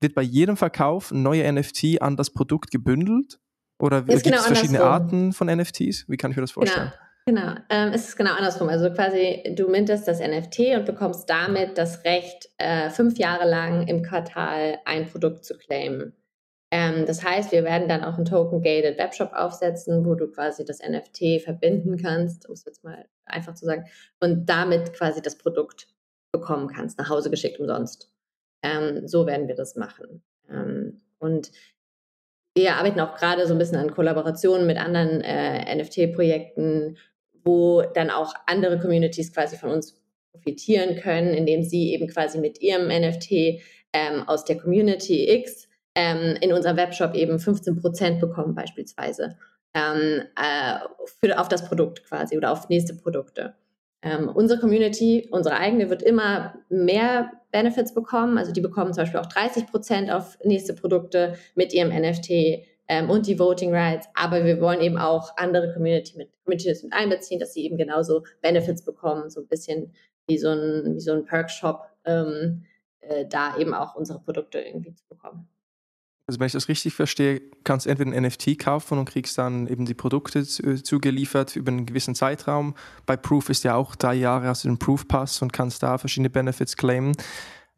Wird bei jedem Verkauf ein neuer NFT an das Produkt gebündelt? Oder gibt genau es verschiedene Arten von NFTs? Wie kann ich mir das vorstellen? Genau. Genau, ähm, es ist genau andersrum. Also quasi, du mintest das NFT und bekommst damit das Recht, äh, fünf Jahre lang im Quartal ein Produkt zu claimen. Ähm, das heißt, wir werden dann auch einen Token-Gated Webshop aufsetzen, wo du quasi das NFT verbinden kannst, um es jetzt mal einfach zu sagen, und damit quasi das Produkt bekommen kannst, nach Hause geschickt umsonst. Ähm, so werden wir das machen. Ähm, und wir arbeiten auch gerade so ein bisschen an Kollaborationen mit anderen äh, NFT-Projekten, wo dann auch andere Communities quasi von uns profitieren können, indem sie eben quasi mit ihrem NFT ähm, aus der Community X ähm, in unserem Webshop eben 15 Prozent bekommen beispielsweise ähm, äh, für, auf das Produkt quasi oder auf nächste Produkte. Ähm, unsere Community, unsere eigene, wird immer mehr Benefits bekommen. Also die bekommen zum Beispiel auch 30 Prozent auf nächste Produkte mit ihrem NFT ähm, und die Voting Rights. Aber wir wollen eben auch andere Community mit, Communities mit einbeziehen, dass sie eben genauso Benefits bekommen, so ein bisschen wie so ein, wie so ein Perk-Shop, ähm, äh, da eben auch unsere Produkte irgendwie zu bekommen. Also wenn ich das richtig verstehe, kannst du entweder ein NFT kaufen und kriegst dann eben die Produkte äh, zugeliefert über einen gewissen Zeitraum. Bei Proof ist ja auch drei Jahre, hast du den Proof Pass und kannst da verschiedene Benefits claimen.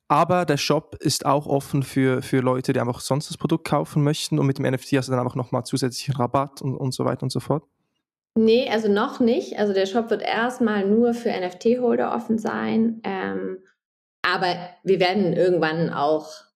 Aber der Shop ist auch offen für, für Leute, die einfach sonst das Produkt kaufen möchten und mit dem NFT hast du dann einfach nochmal zusätzlichen Rabatt und, und so weiter und so fort. Nee, also noch nicht. Also der Shop wird erstmal nur für NFT-Holder offen sein. Ähm, aber wir werden irgendwann auch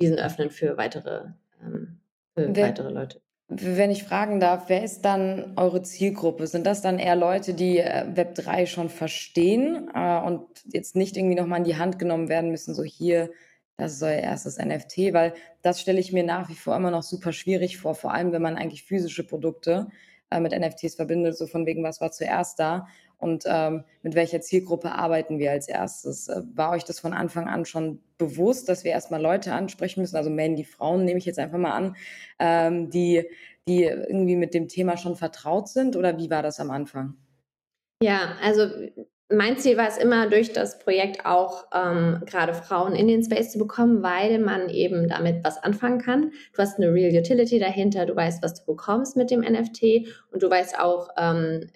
diesen öffnen für weitere, ähm, für wer, weitere Leute. Wenn ich fragen darf, wer ist dann eure Zielgruppe? Sind das dann eher Leute, die äh, Web3 schon verstehen äh, und jetzt nicht irgendwie nochmal in die Hand genommen werden müssen, so hier, das ist euer erstes NFT, weil das stelle ich mir nach wie vor immer noch super schwierig vor, vor allem wenn man eigentlich physische Produkte äh, mit NFTs verbindet, so von wegen, was war zuerst da und ähm, mit welcher Zielgruppe arbeiten wir als erstes? Äh, war euch das von Anfang an schon bewusst, dass wir erstmal Leute ansprechen müssen, also mainly Frauen nehme ich jetzt einfach mal an, ähm, die, die irgendwie mit dem Thema schon vertraut sind oder wie war das am Anfang? Ja, also mein Ziel war es immer, durch das Projekt auch ähm, gerade Frauen in den Space zu bekommen, weil man eben damit was anfangen kann. Du hast eine Real Utility dahinter, du weißt, was du bekommst mit dem NFT und du weißt auch, ähm,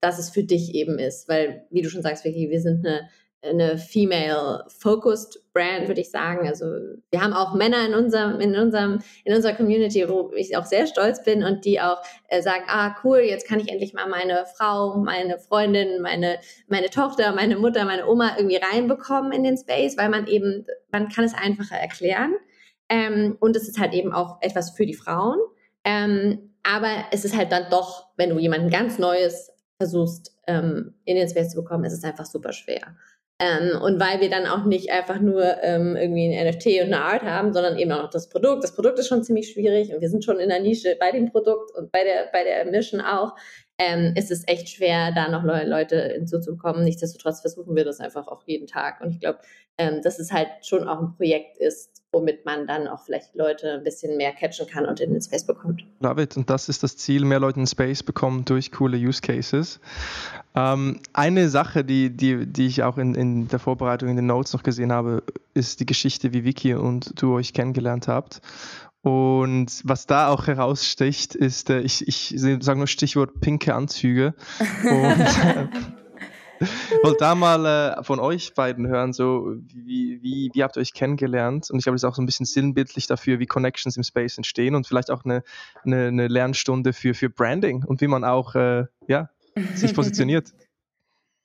dass es für dich eben ist. Weil, wie du schon sagst, Vicky, wir sind eine eine female-focused Brand, würde ich sagen. Also wir haben auch Männer in unserem, in unserem, in unserer Community, wo ich auch sehr stolz bin und die auch äh, sagen, ah cool, jetzt kann ich endlich mal meine Frau, meine Freundin, meine, meine Tochter, meine Mutter, meine Oma irgendwie reinbekommen in den Space, weil man eben, man kann es einfacher erklären. Ähm, und es ist halt eben auch etwas für die Frauen. Ähm, aber es ist halt dann doch, wenn du jemanden ganz Neues versuchst, ähm, in den Space zu bekommen, ist es einfach super schwer. Ähm, und weil wir dann auch nicht einfach nur ähm, irgendwie ein NFT und eine Art haben, sondern eben auch noch das Produkt. Das Produkt ist schon ziemlich schwierig und wir sind schon in der Nische bei dem Produkt und bei der, bei der Mission auch. Ähm, ist es echt schwer, da noch Leute hinzuzukommen. Nichtsdestotrotz versuchen wir das einfach auch jeden Tag. Und ich glaube, ähm, dass es halt schon auch ein Projekt ist, womit man dann auch vielleicht Leute ein bisschen mehr catchen kann und in den Space bekommt. Love it. Und das ist das Ziel, mehr Leute in Space bekommen durch coole Use Cases. Ähm, eine Sache, die, die, die ich auch in, in der Vorbereitung in den Notes noch gesehen habe, ist die Geschichte, wie Vicky und du euch kennengelernt habt. Und was da auch heraussticht, ist, äh, ich, ich sage nur Stichwort pinke Anzüge. Und wollte da mal äh, von euch beiden hören, so wie, wie, wie habt ihr euch kennengelernt? Und ich glaube, das ist auch so ein bisschen sinnbildlich dafür, wie Connections im Space entstehen und vielleicht auch eine, eine, eine Lernstunde für, für Branding und wie man auch äh, ja, sich positioniert.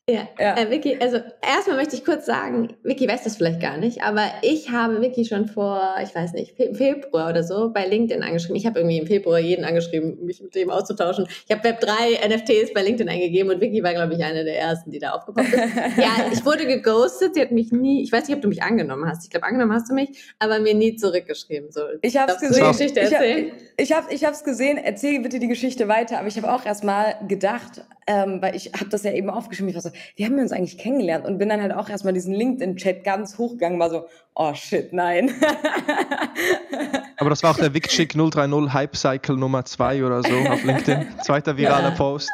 Ja, ja. Äh, Vicky, also erstmal möchte ich kurz sagen, Vicky weiß das vielleicht gar nicht, aber ich habe Vicky schon vor, ich weiß nicht, im Februar oder so bei LinkedIn angeschrieben. Ich habe irgendwie im Februar jeden angeschrieben, mich mit dem auszutauschen. Ich habe Web3 NFTs bei LinkedIn eingegeben und Vicky war, glaube ich, eine der ersten, die da aufgepoppt ist. ja, ich wurde geghostet, sie hat mich nie, ich weiß nicht, ob du mich angenommen hast. Ich glaube, angenommen hast du mich, aber mir nie zurückgeschrieben. So, ich habe es gesehen. Die Geschichte erzählen? Ich habe ich es gesehen, erzähl bitte die Geschichte weiter, aber ich habe auch erstmal gedacht, ähm, weil ich habe das ja eben aufgeschrieben, ich war so, wie haben wir uns eigentlich kennengelernt? Und bin dann halt auch erstmal diesen LinkedIn-Chat ganz hochgegangen, war so, oh shit, nein. Aber das war auch der Wickschick 030 Hype Cycle Nummer 2 oder so auf LinkedIn. Zweiter viraler ja. Post.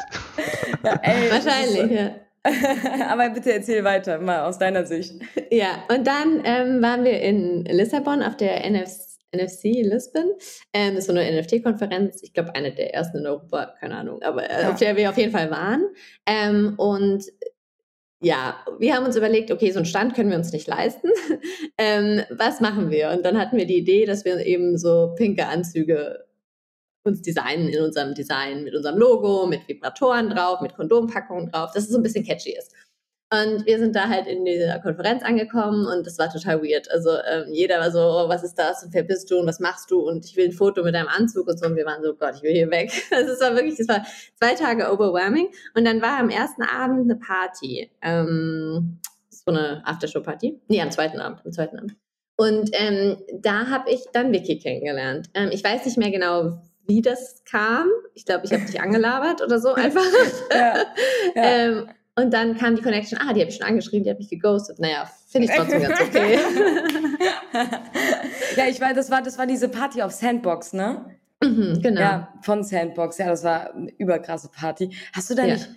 Ey, Wahrscheinlich, ja. Aber bitte erzähl weiter, mal aus deiner Sicht. Ja, und dann ähm, waren wir in Lissabon auf der NFC NFC Lisbon. Ähm, das war eine NFT-Konferenz, ich glaube, eine der ersten in Europa, keine Ahnung, aber äh, ja. auf der wir auf jeden Fall waren. Ähm, und ja, wir haben uns überlegt, okay, so einen Stand können wir uns nicht leisten. ähm, was machen wir? Und dann hatten wir die Idee, dass wir eben so pinke Anzüge uns designen in unserem Design mit unserem Logo, mit Vibratoren drauf, mit Kondompackungen drauf, dass es so ein bisschen catchy ist. Und wir sind da halt in dieser Konferenz angekommen und das war total weird. Also ähm, jeder war so, oh, was ist das und wer bist du und was machst du und ich will ein Foto mit deinem Anzug und so. Und wir waren so, Gott, ich will hier weg. Also es war wirklich, das war zwei Tage overwhelming. Und dann war am ersten Abend eine Party. Ähm, so eine Aftershow-Party. Nee, am zweiten Abend, am zweiten Abend. Und ähm, da habe ich dann Vicky kennengelernt. Ähm, ich weiß nicht mehr genau, wie das kam. Ich glaube, ich habe dich angelabert oder so einfach. ja, ja. ähm, und dann kam die Connection, ah, die habe ich schon angeschrieben, die hat mich geghostet. Naja, finde ich trotzdem ganz okay. ja, ich weiß, das war, das war diese Party auf Sandbox, ne? Mhm, genau. Ja, von Sandbox. Ja, das war eine überkrasse Party. Hast du da ja. nicht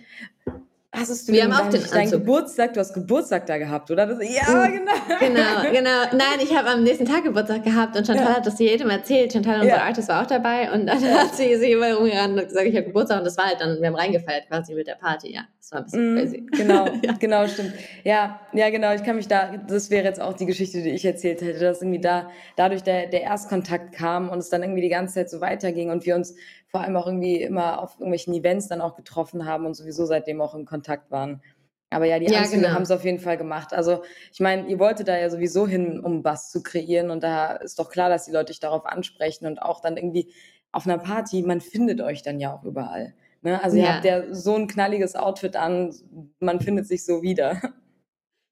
Hast du Wir haben auch den deinen Geburtstag, du hast Geburtstag da gehabt, oder? Das, ja, mhm. genau. Genau, genau. Nein, ich habe am nächsten Tag Geburtstag gehabt und Chantal ja. hat das jedem erzählt. Chantal, unsere ja. Artist, war auch dabei und dann hat sie sich immer rumgerannt und gesagt, ich habe Geburtstag und das war halt dann, wir haben reingefeiert quasi mit der Party, ja. Das war ein bisschen mm, crazy. Genau, ja. genau, stimmt. Ja, ja, genau, ich kann mich da, das wäre jetzt auch die Geschichte, die ich erzählt hätte, dass irgendwie da, dadurch der, der Erstkontakt kam und es dann irgendwie die ganze Zeit so weiterging und wir uns vor allem auch irgendwie immer auf irgendwelchen Events dann auch getroffen haben und sowieso seitdem auch in Kontakt waren. Aber ja, die ja, Anzüge genau. haben es auf jeden Fall gemacht. Also ich meine, ihr wolltet da ja sowieso hin, um was zu kreieren und da ist doch klar, dass die Leute dich darauf ansprechen und auch dann irgendwie auf einer Party, man findet euch dann ja auch überall. Ne? Also ja. ihr habt ja so ein knalliges Outfit an, man findet sich so wieder.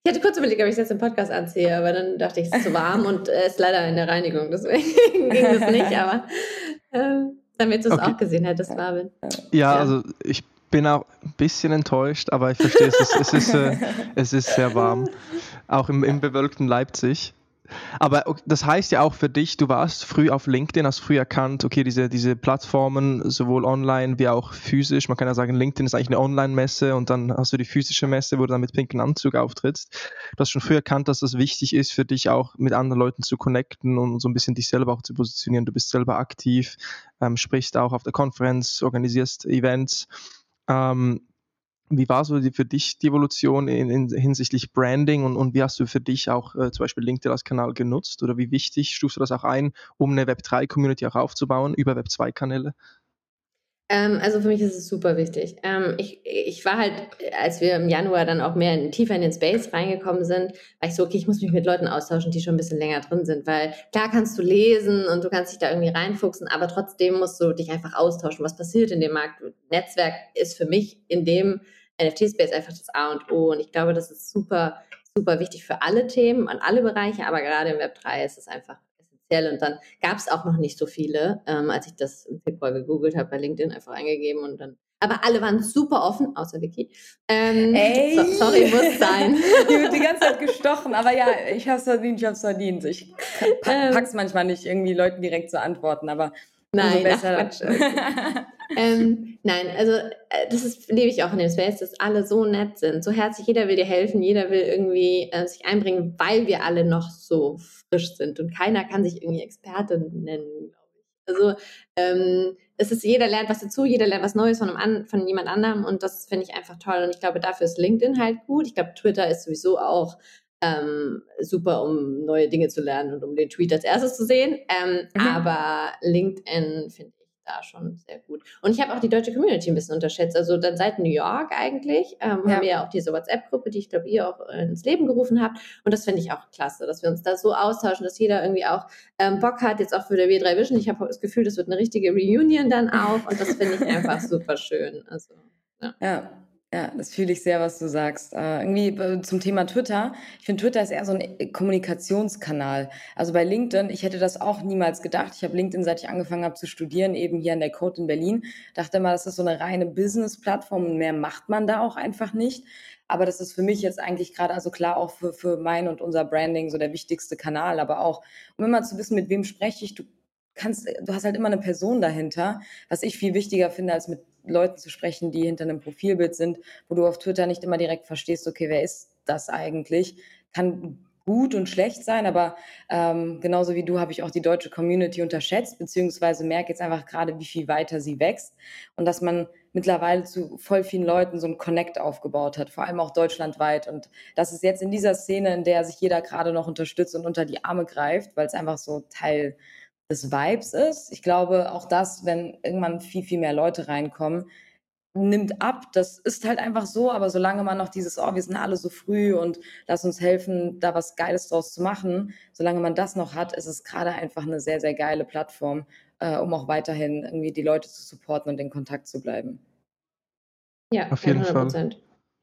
Ich hatte kurz überlegt, ob ich es jetzt im Podcast anziehe, aber dann dachte ich, es ist zu warm und es ist leider in der Reinigung, deswegen ging das nicht, aber ähm, damit du es okay. auch gesehen hättest, Marvin. Ja, ja, also ich bin auch ein bisschen enttäuscht, aber ich verstehe es. Es, es, ist, äh, es ist sehr warm. Auch im, im bewölkten Leipzig. Aber das heißt ja auch für dich, du warst früh auf LinkedIn, hast früh erkannt, okay, diese, diese Plattformen, sowohl online wie auch physisch, man kann ja sagen, LinkedIn ist eigentlich eine Online-Messe und dann hast du die physische Messe, wo du dann mit pinken Anzug auftrittst. Du hast schon früh erkannt, dass das wichtig ist für dich auch mit anderen Leuten zu connecten und so ein bisschen dich selber auch zu positionieren. Du bist selber aktiv, ähm, sprichst auch auf der Konferenz, organisierst Events. Ähm, wie war so die, für dich die Evolution in, in hinsichtlich Branding und, und, wie hast du für dich auch äh, zum Beispiel LinkedIn als Kanal genutzt oder wie wichtig stufst du das auch ein, um eine Web3-Community auch aufzubauen über Web2-Kanäle? Ähm, also für mich ist es super wichtig. Ähm, ich, ich war halt, als wir im Januar dann auch mehr in, tiefer in den Space reingekommen sind, war ich so, okay, ich muss mich mit Leuten austauschen, die schon ein bisschen länger drin sind, weil klar kannst du lesen und du kannst dich da irgendwie reinfuchsen, aber trotzdem musst du dich einfach austauschen, was passiert in dem Markt. Netzwerk ist für mich in dem NFT-Space einfach das A und O. Und ich glaube, das ist super, super wichtig für alle Themen und alle Bereiche, aber gerade im Web 3 ist es einfach essentiell. Und dann gab es auch noch nicht so viele, ähm, als ich das im Februar gegoogelt habe, bei LinkedIn einfach eingegeben und dann. Aber alle waren super offen, außer Vicky. Ähm, Ey. So, sorry, muss sein. Die wird die ganze Zeit gestochen, aber ja, ich hab's verdient, ich hab's verdient. Ich ähm. pack's manchmal nicht, irgendwie Leuten direkt zu antworten, aber Nein, besser. Ach, ähm, nein, also äh, das ist, lebe ich auch in dem Space, dass alle so nett sind, so herzlich, jeder will dir helfen, jeder will irgendwie äh, sich einbringen, weil wir alle noch so frisch sind und keiner kann sich irgendwie Experte nennen, glaube ich. Also ähm, es ist, jeder lernt was dazu, jeder lernt was Neues von, einem, von jemand anderem und das finde ich einfach toll und ich glaube, dafür ist LinkedIn halt gut. Ich glaube, Twitter ist sowieso auch ähm, super, um neue Dinge zu lernen und um den Tweet als erstes zu sehen. Ähm, mhm. Aber LinkedIn finde ich da schon sehr gut. Und ich habe auch die deutsche Community ein bisschen unterschätzt. Also dann seit New York eigentlich ähm, ja. haben wir ja auch diese WhatsApp-Gruppe, die ich glaube, ihr auch ins Leben gerufen habt. Und das finde ich auch klasse, dass wir uns da so austauschen, dass jeder irgendwie auch ähm, Bock hat, jetzt auch für der W3 Vision. Ich habe das Gefühl, das wird eine richtige Reunion dann auch. Und das finde ich einfach super schön. Also, ja. ja. Ja, das fühle ich sehr, was du sagst. Äh, irgendwie äh, zum Thema Twitter. Ich finde, Twitter ist eher so ein äh, Kommunikationskanal. Also bei LinkedIn, ich hätte das auch niemals gedacht. Ich habe LinkedIn, seit ich angefangen habe zu studieren, eben hier an der Code in Berlin, dachte immer, das ist so eine reine Business-Plattform und mehr macht man da auch einfach nicht. Aber das ist für mich jetzt eigentlich gerade, also klar auch für, für mein und unser Branding so der wichtigste Kanal, aber auch, um immer zu wissen, mit wem spreche ich, du kannst, du hast halt immer eine Person dahinter, was ich viel wichtiger finde, als mit Leuten zu sprechen, die hinter einem Profilbild sind, wo du auf Twitter nicht immer direkt verstehst, okay, wer ist das eigentlich? Kann gut und schlecht sein, aber ähm, genauso wie du habe ich auch die deutsche Community unterschätzt, beziehungsweise merke jetzt einfach gerade, wie viel weiter sie wächst und dass man mittlerweile zu voll vielen Leuten so ein Connect aufgebaut hat, vor allem auch deutschlandweit. Und das ist jetzt in dieser Szene, in der sich jeder gerade noch unterstützt und unter die Arme greift, weil es einfach so Teil des Vibes ist. Ich glaube, auch das, wenn irgendwann viel, viel mehr Leute reinkommen, nimmt ab. Das ist halt einfach so, aber solange man noch dieses, oh, wir sind alle so früh und lass uns helfen, da was Geiles draus zu machen, solange man das noch hat, ist es gerade einfach eine sehr, sehr geile Plattform, äh, um auch weiterhin irgendwie die Leute zu supporten und in Kontakt zu bleiben. Ja, auf jeden 100%. Fall.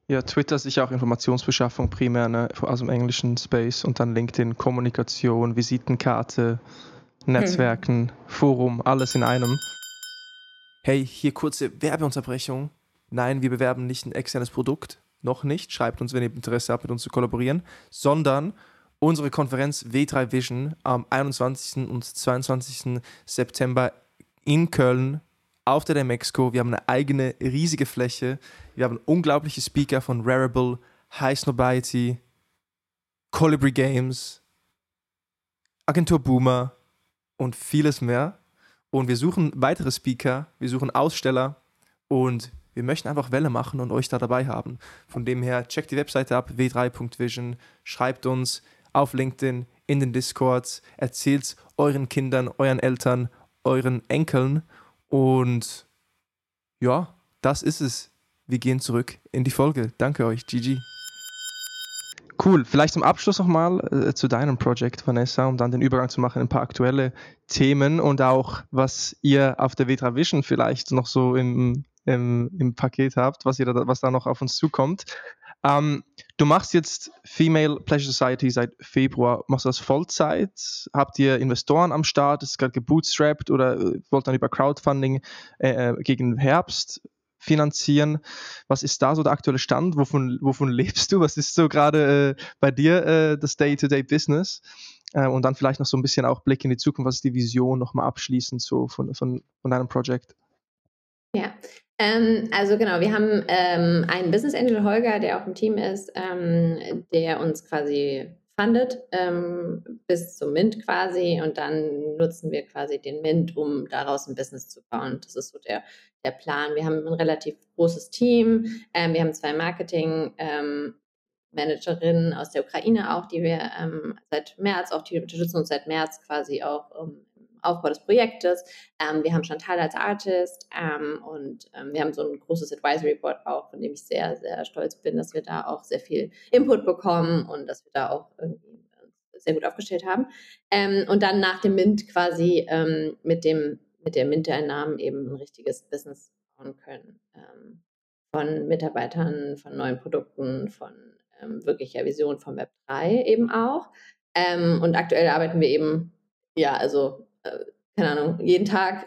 Ja, Twitter ist sicher auch Informationsbeschaffung primär, ne, aus dem englischen Space und dann LinkedIn, Kommunikation, Visitenkarte, Netzwerken, Forum, alles in einem. Hey, hier kurze Werbeunterbrechung. Nein, wir bewerben nicht ein externes Produkt, noch nicht. Schreibt uns, wenn ihr Interesse habt, mit uns zu kollaborieren, sondern unsere Konferenz W3 Vision am 21. und 22. September in Köln auf der Demexco. Wir haben eine eigene riesige Fläche. Wir haben unglaubliche Speaker von Rarible, High Snobiety, Colibri Games, Agentur Boomer, und vieles mehr. Und wir suchen weitere Speaker, wir suchen Aussteller und wir möchten einfach Welle machen und euch da dabei haben. Von dem her, checkt die Webseite ab, w3.vision, schreibt uns auf LinkedIn, in den Discords, erzählt euren Kindern, euren Eltern, euren Enkeln und ja, das ist es. Wir gehen zurück in die Folge. Danke euch, GG. Cool. Vielleicht zum Abschluss nochmal äh, zu deinem Projekt, Vanessa, um dann den Übergang zu machen in ein paar aktuelle Themen und auch, was ihr auf der Vetra Vision vielleicht noch so im, im, im Paket habt, was, ihr da, was da noch auf uns zukommt. Ähm, du machst jetzt Female Pleasure Society seit Februar. Machst du das Vollzeit? Habt ihr Investoren am Start? Ist es gerade gebootstrapped oder äh, wollt dann über Crowdfunding äh, äh gegen Herbst finanzieren. Was ist da so der aktuelle Stand? Wovon, wovon lebst du? Was ist so gerade äh, bei dir äh, das Day-to-Day-Business? Äh, und dann vielleicht noch so ein bisschen auch Blick in die Zukunft, was ist die Vision nochmal abschließend so von, von, von deinem Projekt? Ja, ähm, also genau, wir haben ähm, einen Business Angel Holger, der auch im Team ist, ähm, der uns quasi fundet ähm, bis zum Mint quasi und dann nutzen wir quasi den Mint, um daraus ein Business zu bauen. Das ist so der, der Plan. Wir haben ein relativ großes Team. Ähm, wir haben zwei Marketing ähm, Managerinnen aus der Ukraine auch, die wir ähm, seit März auch, die unterstützen uns seit März quasi auch Aufbau des Projektes. Ähm, wir haben Chantal als Artist ähm, und ähm, wir haben so ein großes Advisory Board auch, von dem ich sehr, sehr stolz bin, dass wir da auch sehr viel Input bekommen und dass wir da auch irgendwie sehr gut aufgestellt haben. Ähm, und dann nach dem Mint quasi ähm, mit dem mit der Mint-Einnahmen eben ein richtiges Business bauen können. Ähm, von Mitarbeitern, von neuen Produkten, von wirklicher Vision von Web 3 eben auch. und aktuell arbeiten wir eben, ja, also keine Ahnung, jeden Tag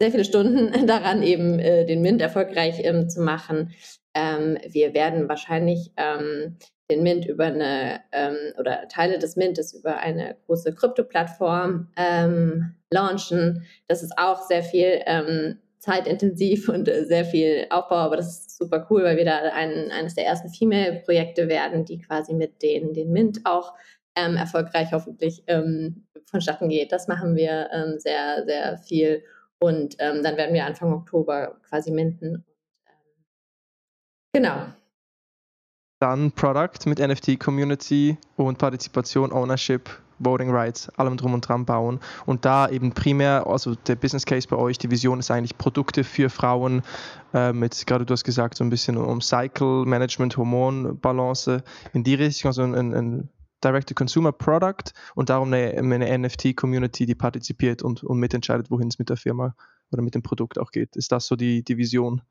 sehr viele Stunden daran, eben äh, den Mint erfolgreich ähm, zu machen. Ähm, wir werden wahrscheinlich ähm, den Mint über eine ähm, oder Teile des Mintes über eine große Krypto-Plattform ähm, launchen. Das ist auch sehr viel ähm, zeitintensiv und äh, sehr viel Aufbau, aber das ist super cool, weil wir da ein, eines der ersten Female-Projekte werden, die quasi mit denen den Mint auch ähm, erfolgreich hoffentlich ähm, vonstatten geht. Das machen wir ähm, sehr, sehr viel. Und ähm, dann werden wir Anfang Oktober quasi minden. Genau. Dann Product mit NFT Community und Partizipation, Ownership, Voting Rights, allem drum und dran bauen. Und da eben primär, also der Business Case bei euch, die Vision ist eigentlich Produkte für Frauen, äh, mit, gerade du hast gesagt, so ein bisschen um Cycle Management, Hormonbalance in die Richtung, also ein, ein Direct-to-Consumer-Product und darum eine, eine NFT-Community, die partizipiert und, und mitentscheidet, wohin es mit der Firma oder mit dem Produkt auch geht. Ist das so die, die Vision?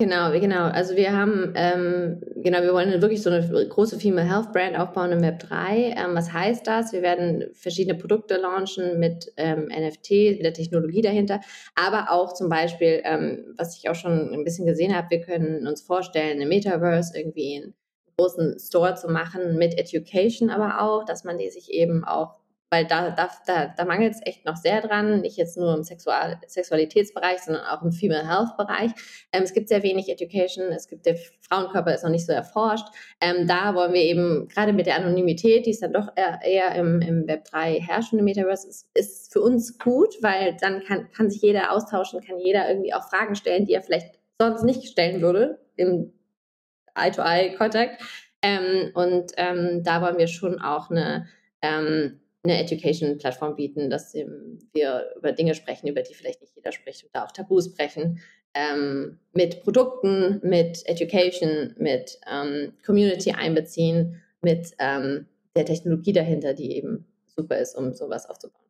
Genau, genau. Also wir haben, ähm, genau, wir wollen wirklich so eine große Female Health Brand aufbauen im Web 3. Ähm, was heißt das? Wir werden verschiedene Produkte launchen mit ähm, NFT, mit der Technologie dahinter, aber auch zum Beispiel, ähm, was ich auch schon ein bisschen gesehen habe, wir können uns vorstellen, eine Metaverse irgendwie in großen Store zu machen mit Education aber auch, dass man die sich eben auch, weil da, da, da, da mangelt es echt noch sehr dran, nicht jetzt nur im Sexual Sexualitätsbereich, sondern auch im Female Health Bereich. Ähm, es gibt sehr wenig Education, es gibt der Frauenkörper ist noch nicht so erforscht. Ähm, da wollen wir eben, gerade mit der Anonymität, die ist dann doch eher, eher im, im Web 3 herrschende Metaverse, ist, ist für uns gut, weil dann kann, kann sich jeder austauschen, kann jeder irgendwie auch Fragen stellen, die er vielleicht sonst nicht stellen würde im Eye-to-Eye-Kontakt. Ähm, und ähm, da wollen wir schon auch eine, ähm, eine Education-Plattform bieten, dass wir über Dinge sprechen, über die vielleicht nicht jeder spricht und da auch Tabus brechen. Ähm, mit Produkten, mit Education, mit ähm, Community einbeziehen, mit ähm, der Technologie dahinter, die eben super ist, um sowas aufzubauen.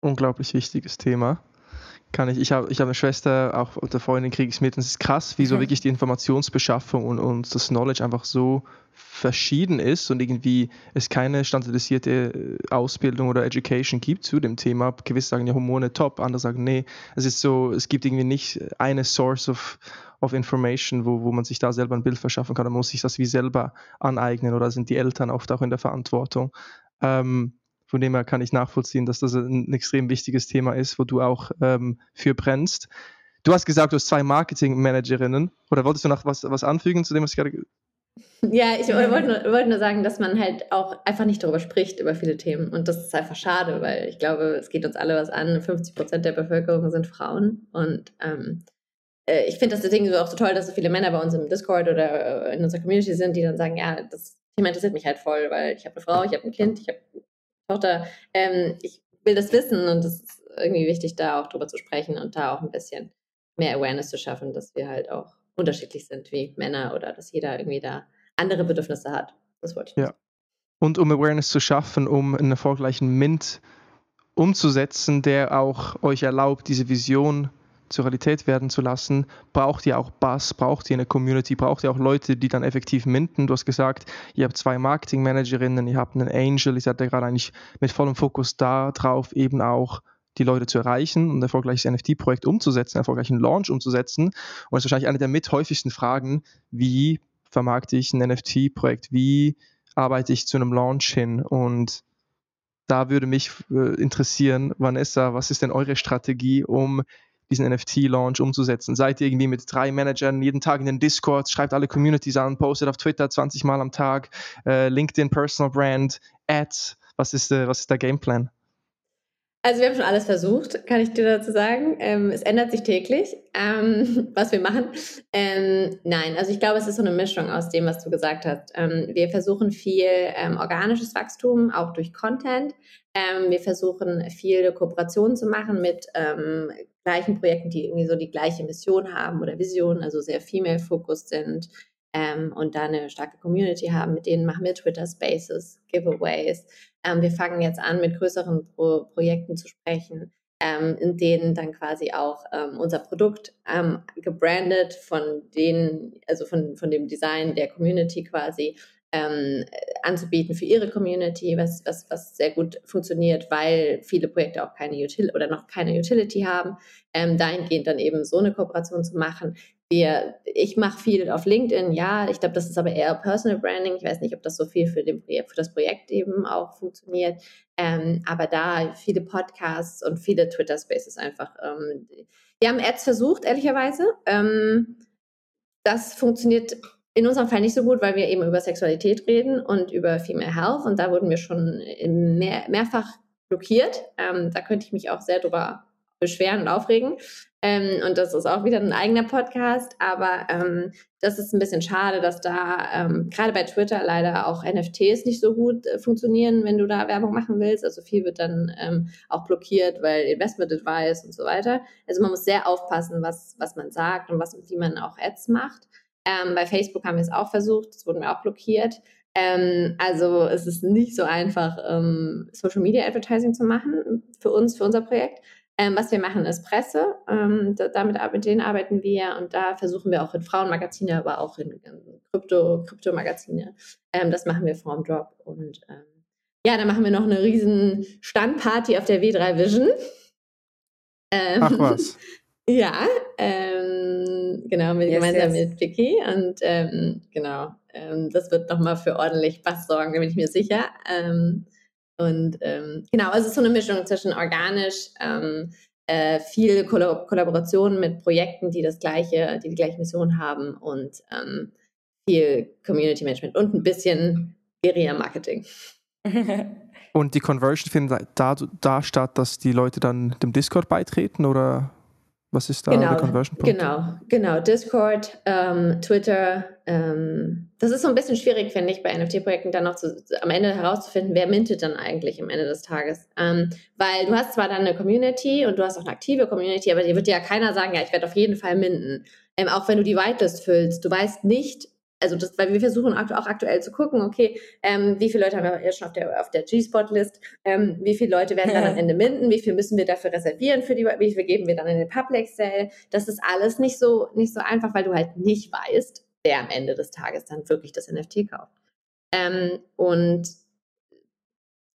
Unglaublich wichtiges Thema kann ich. Ich habe ich hab eine Schwester, auch unter Freundin kriege ich es mit und es ist krass, wie so mhm. wirklich die Informationsbeschaffung und, und das Knowledge einfach so verschieden ist und irgendwie es keine standardisierte äh, Ausbildung oder Education gibt zu dem Thema. Gewisse sagen ja Hormone top, andere sagen nee. Es ist so, es gibt irgendwie nicht eine Source of, of Information, wo, wo man sich da selber ein Bild verschaffen kann. Man muss sich das wie selber aneignen oder sind die Eltern oft auch in der Verantwortung. Ähm, von dem her kann ich nachvollziehen, dass das ein extrem wichtiges Thema ist, wo du auch ähm, für brennst. Du hast gesagt, du hast zwei Marketing-Managerinnen. Oder wolltest du noch was, was anfügen zu dem, was ich gerade ja, ich wollte nur, wollte nur sagen, dass man halt auch einfach nicht darüber spricht, über viele Themen. Und das ist einfach schade, weil ich glaube, es geht uns alle was an. 50 Prozent der Bevölkerung sind Frauen. Und ähm, äh, ich finde das deswegen auch so toll, dass so viele Männer bei uns im Discord oder äh, in unserer Community sind, die dann sagen, ja, das Thema interessiert mich halt voll, weil ich habe eine Frau, ich habe ein Kind, ich habe Tochter, ähm, ich will das wissen und es ist irgendwie wichtig, da auch drüber zu sprechen und da auch ein bisschen mehr Awareness zu schaffen, dass wir halt auch unterschiedlich sind wie Männer oder dass jeder irgendwie da andere Bedürfnisse hat. Das wollte ich. Ja. Und um Awareness zu schaffen, um einen erfolgreichen Mint umzusetzen, der auch euch erlaubt, diese Vision zur Realität werden zu lassen, braucht ihr auch Buzz, braucht ihr eine Community, braucht ihr auch Leute, die dann effektiv minten. Du hast gesagt, ihr habt zwei Marketing-Managerinnen, ihr habt einen Angel, seid ja gerade eigentlich mit vollem Fokus darauf, eben auch die Leute zu erreichen und ein erfolgreiches NFT-Projekt umzusetzen, einen erfolgreichen Launch umzusetzen. Und das ist wahrscheinlich eine der mit häufigsten Fragen, wie vermarkte ich ein NFT-Projekt, wie arbeite ich zu einem Launch hin? Und da würde mich äh, interessieren, Vanessa, was ist denn eure Strategie, um diesen NFT-Launch umzusetzen? Seid ihr irgendwie mit drei Managern jeden Tag in den Discord, schreibt alle Communities an, postet auf Twitter 20 Mal am Tag, äh, LinkedIn Personal Brand, Ads? Was ist, äh, was ist der Gameplan? Also wir haben schon alles versucht, kann ich dir dazu sagen. Ähm, es ändert sich täglich, ähm, was wir machen. Ähm, nein, also ich glaube, es ist so eine Mischung aus dem, was du gesagt hast. Ähm, wir versuchen viel ähm, organisches Wachstum, auch durch Content. Ähm, wir versuchen viele Kooperationen zu machen mit gleichen Projekten, die irgendwie so die gleiche Mission haben oder Vision, also sehr female-focused sind. und da eine starke Community haben. Mit denen machen wir Twitter Spaces, Giveaways. Ähm, wir fangen jetzt an, mit größeren Pro Projekten zu sprechen, ähm, in denen dann quasi auch ähm, unser Produkt ähm, gebrandet von denen, also von, von dem Design der Community quasi ähm, anzubieten für ihre Community, was, was, was sehr gut funktioniert, weil viele Projekte auch keine Utility oder noch keine Utility haben. Ähm, dahingehend dann eben so eine Kooperation zu machen, wir, ich mache viel auf LinkedIn, ja, ich glaube, das ist aber eher Personal Branding. Ich weiß nicht, ob das so viel für, den, für das Projekt eben auch funktioniert. Ähm, aber da viele Podcasts und viele Twitter Spaces einfach. Ähm, wir haben Ads versucht, ehrlicherweise. Ähm, das funktioniert in unserem Fall nicht so gut, weil wir eben über Sexualität reden und über Female Health. Und da wurden wir schon mehr, mehrfach blockiert. Ähm, da könnte ich mich auch sehr drüber beschweren und aufregen. Ähm, und das ist auch wieder ein eigener Podcast, aber ähm, das ist ein bisschen schade, dass da ähm, gerade bei Twitter leider auch NFTs nicht so gut äh, funktionieren, wenn du da Werbung machen willst. Also viel wird dann ähm, auch blockiert, weil Investment Advice und so weiter. Also man muss sehr aufpassen, was, was man sagt und was, wie man auch Ads macht. Ähm, bei Facebook haben wir es auch versucht, das wurden wir auch blockiert. Ähm, also es ist nicht so einfach, ähm, Social Media Advertising zu machen für uns, für unser Projekt. Ähm, was wir machen, ist Presse. Ähm, da, damit mit denen arbeiten wir und da versuchen wir auch in Frauenmagazine, aber auch in, in Krypto, Kryptomagazine. Ähm, das machen wir vorm Drop. Und ja, dann machen wir noch eine riesen Standparty auf der W3 Vision. Ach was. ja, ähm, genau, mit, yes, gemeinsam yes. mit Vicky. Und genau, das wird nochmal für ordentlich Bass sorgen, da bin ich mir sicher. Und ähm, genau, also es ist so eine Mischung zwischen organisch, ähm, äh, viel Kollab Kollaboration mit Projekten, die das gleiche, die die gleiche Mission haben und ähm, viel Community Management und ein bisschen Guerilla Marketing. und die Conversion findet da, da statt, dass die Leute dann dem Discord beitreten oder was ist da genau, der Conversion Punkt? Genau, genau. Discord, ähm, Twitter. Ähm, das ist so ein bisschen schwierig, finde ich, bei NFT-Projekten dann noch zu, am Ende herauszufinden, wer mintet dann eigentlich am Ende des Tages. Ähm, weil du hast zwar dann eine Community und du hast auch eine aktive Community, aber dir wird ja keiner sagen, ja, ich werde auf jeden Fall minden. Ähm, auch wenn du die Whitelist füllst. Du weißt nicht, also das, weil wir versuchen auch aktuell zu gucken, okay, ähm, wie viele Leute haben wir jetzt schon auf der, auf der G-Spot-List, ähm, wie viele Leute werden dann am Ende minden, wie viel müssen wir dafür reservieren für die, wie viel geben wir dann in den Public Sale. Das ist alles nicht so, nicht so einfach, weil du halt nicht weißt, wer am Ende des Tages dann wirklich das NFT kauft. Ähm, und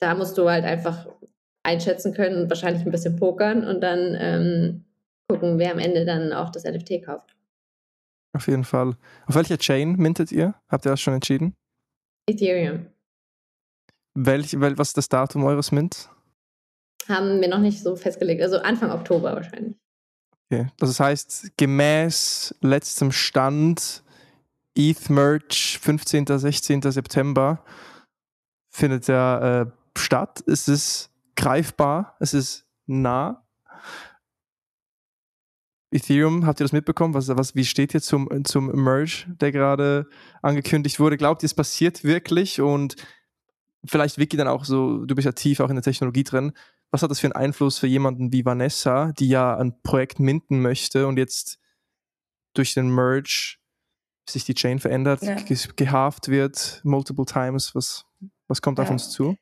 da musst du halt einfach einschätzen können und wahrscheinlich ein bisschen pokern und dann ähm, gucken, wer am Ende dann auch das NFT kauft. Auf jeden Fall. Auf welcher Chain mintet ihr? Habt ihr das schon entschieden? Ethereum. Welch, wel, was ist das Datum eures Mints? Haben wir noch nicht so festgelegt. Also Anfang Oktober wahrscheinlich. Okay. Das heißt, gemäß letztem Stand ETH Merch 15. 16. September findet er äh, statt. Es ist greifbar, es ist nah. Ethereum, habt ihr das mitbekommen? Was, was, wie steht jetzt zum, zum Merge, der gerade angekündigt wurde? Glaubt ihr, es passiert wirklich? Und vielleicht Vicky dann auch so, du bist ja tief auch in der Technologie drin. Was hat das für einen Einfluss für jemanden wie Vanessa, die ja ein Projekt minden möchte und jetzt durch den Merge sich die Chain verändert, ja. gehaft wird, multiple times? Was, was kommt ja. auf uns zu?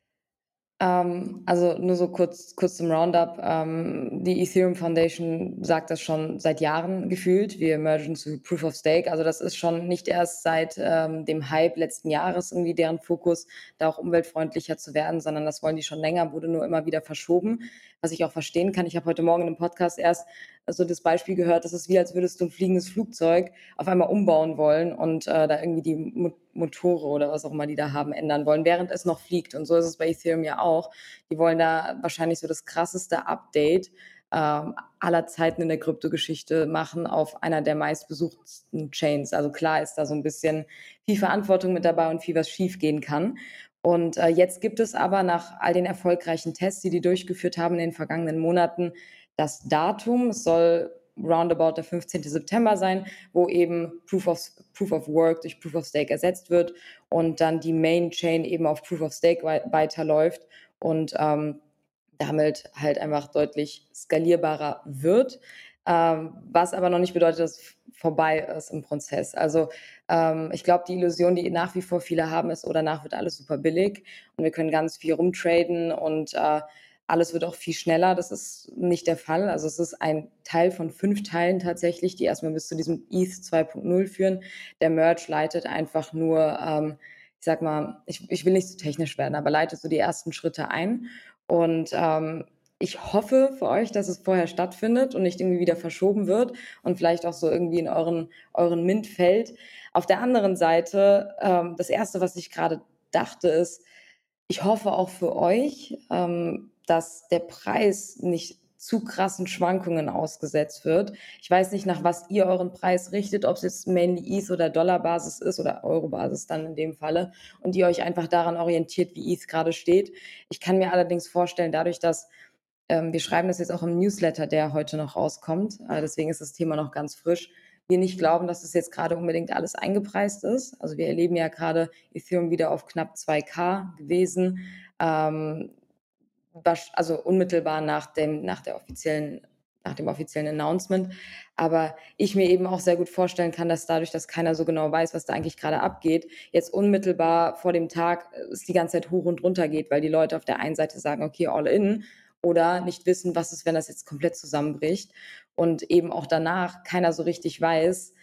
Ähm, also nur so kurz, kurz zum Roundup. Ähm, die Ethereum Foundation sagt das schon seit Jahren gefühlt. Wir mergen zu Proof of Stake. Also das ist schon nicht erst seit ähm, dem Hype letzten Jahres irgendwie deren Fokus, da auch umweltfreundlicher zu werden, sondern das wollen die schon länger, wurde nur immer wieder verschoben, was ich auch verstehen kann. Ich habe heute Morgen im Podcast erst also das Beispiel gehört, das ist wie, als würdest du ein fliegendes Flugzeug auf einmal umbauen wollen und äh, da irgendwie die Mo Motore oder was auch immer die da haben ändern wollen, während es noch fliegt. Und so ist es bei Ethereum ja auch. Die wollen da wahrscheinlich so das krasseste Update ähm, aller Zeiten in der Kryptogeschichte machen auf einer der meistbesuchten Chains. Also klar ist da so ein bisschen viel Verantwortung mit dabei und viel, was schief gehen kann. Und äh, jetzt gibt es aber nach all den erfolgreichen Tests, die die durchgeführt haben in den vergangenen Monaten, das Datum. Es soll roundabout der 15. September sein, wo eben Proof of, Proof of Work durch Proof of Stake ersetzt wird und dann die Main Chain eben auf Proof of Stake weiterläuft. Und ähm, damit halt einfach deutlich skalierbarer wird. Ähm, was aber noch nicht bedeutet, dass vorbei ist im Prozess. Also ähm, ich glaube, die Illusion, die nach wie vor viele haben, ist, oder oh, danach wird alles super billig und wir können ganz viel rumtraden und äh, alles wird auch viel schneller. Das ist nicht der Fall. Also es ist ein Teil von fünf Teilen tatsächlich, die erstmal bis zu diesem ETH 2.0 führen. Der Merge leitet einfach nur, ähm, ich sag mal, ich, ich will nicht zu technisch werden, aber leitet so die ersten Schritte ein. Und ähm, ich hoffe für euch, dass es vorher stattfindet und nicht irgendwie wieder verschoben wird und vielleicht auch so irgendwie in euren, euren Mint fällt. Auf der anderen Seite, ähm, das Erste, was ich gerade dachte, ist, ich hoffe auch für euch, ähm, dass der Preis nicht zu krassen Schwankungen ausgesetzt wird. Ich weiß nicht, nach was ihr euren Preis richtet, ob es jetzt mainly ETH oder Dollarbasis ist oder Eurobasis dann in dem Falle und ihr euch einfach daran orientiert, wie ETH gerade steht. Ich kann mir allerdings vorstellen, dadurch, dass wir schreiben das jetzt auch im Newsletter, der heute noch rauskommt, äh, deswegen ist das Thema noch ganz frisch, wir nicht glauben, dass es jetzt gerade unbedingt alles eingepreist ist. Also wir erleben ja gerade Ethereum wieder auf knapp 2K gewesen. Ähm, also unmittelbar nach dem, nach der offiziellen, nach dem offiziellen Announcement. Aber ich mir eben auch sehr gut vorstellen kann, dass dadurch, dass keiner so genau weiß, was da eigentlich gerade abgeht, jetzt unmittelbar vor dem Tag es die ganze Zeit hoch und runter geht, weil die Leute auf der einen Seite sagen, okay, all in, oder nicht wissen, was ist, wenn das jetzt komplett zusammenbricht. Und eben auch danach keiner so richtig weiß,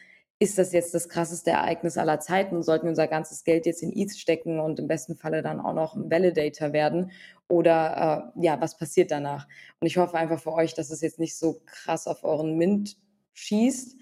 ist das jetzt das krasseste Ereignis aller Zeiten? Sollten wir unser ganzes Geld jetzt in ETH stecken und im besten Falle dann auch noch ein Validator werden? Oder äh, ja, was passiert danach? Und ich hoffe einfach für euch, dass es jetzt nicht so krass auf euren Mint schießt.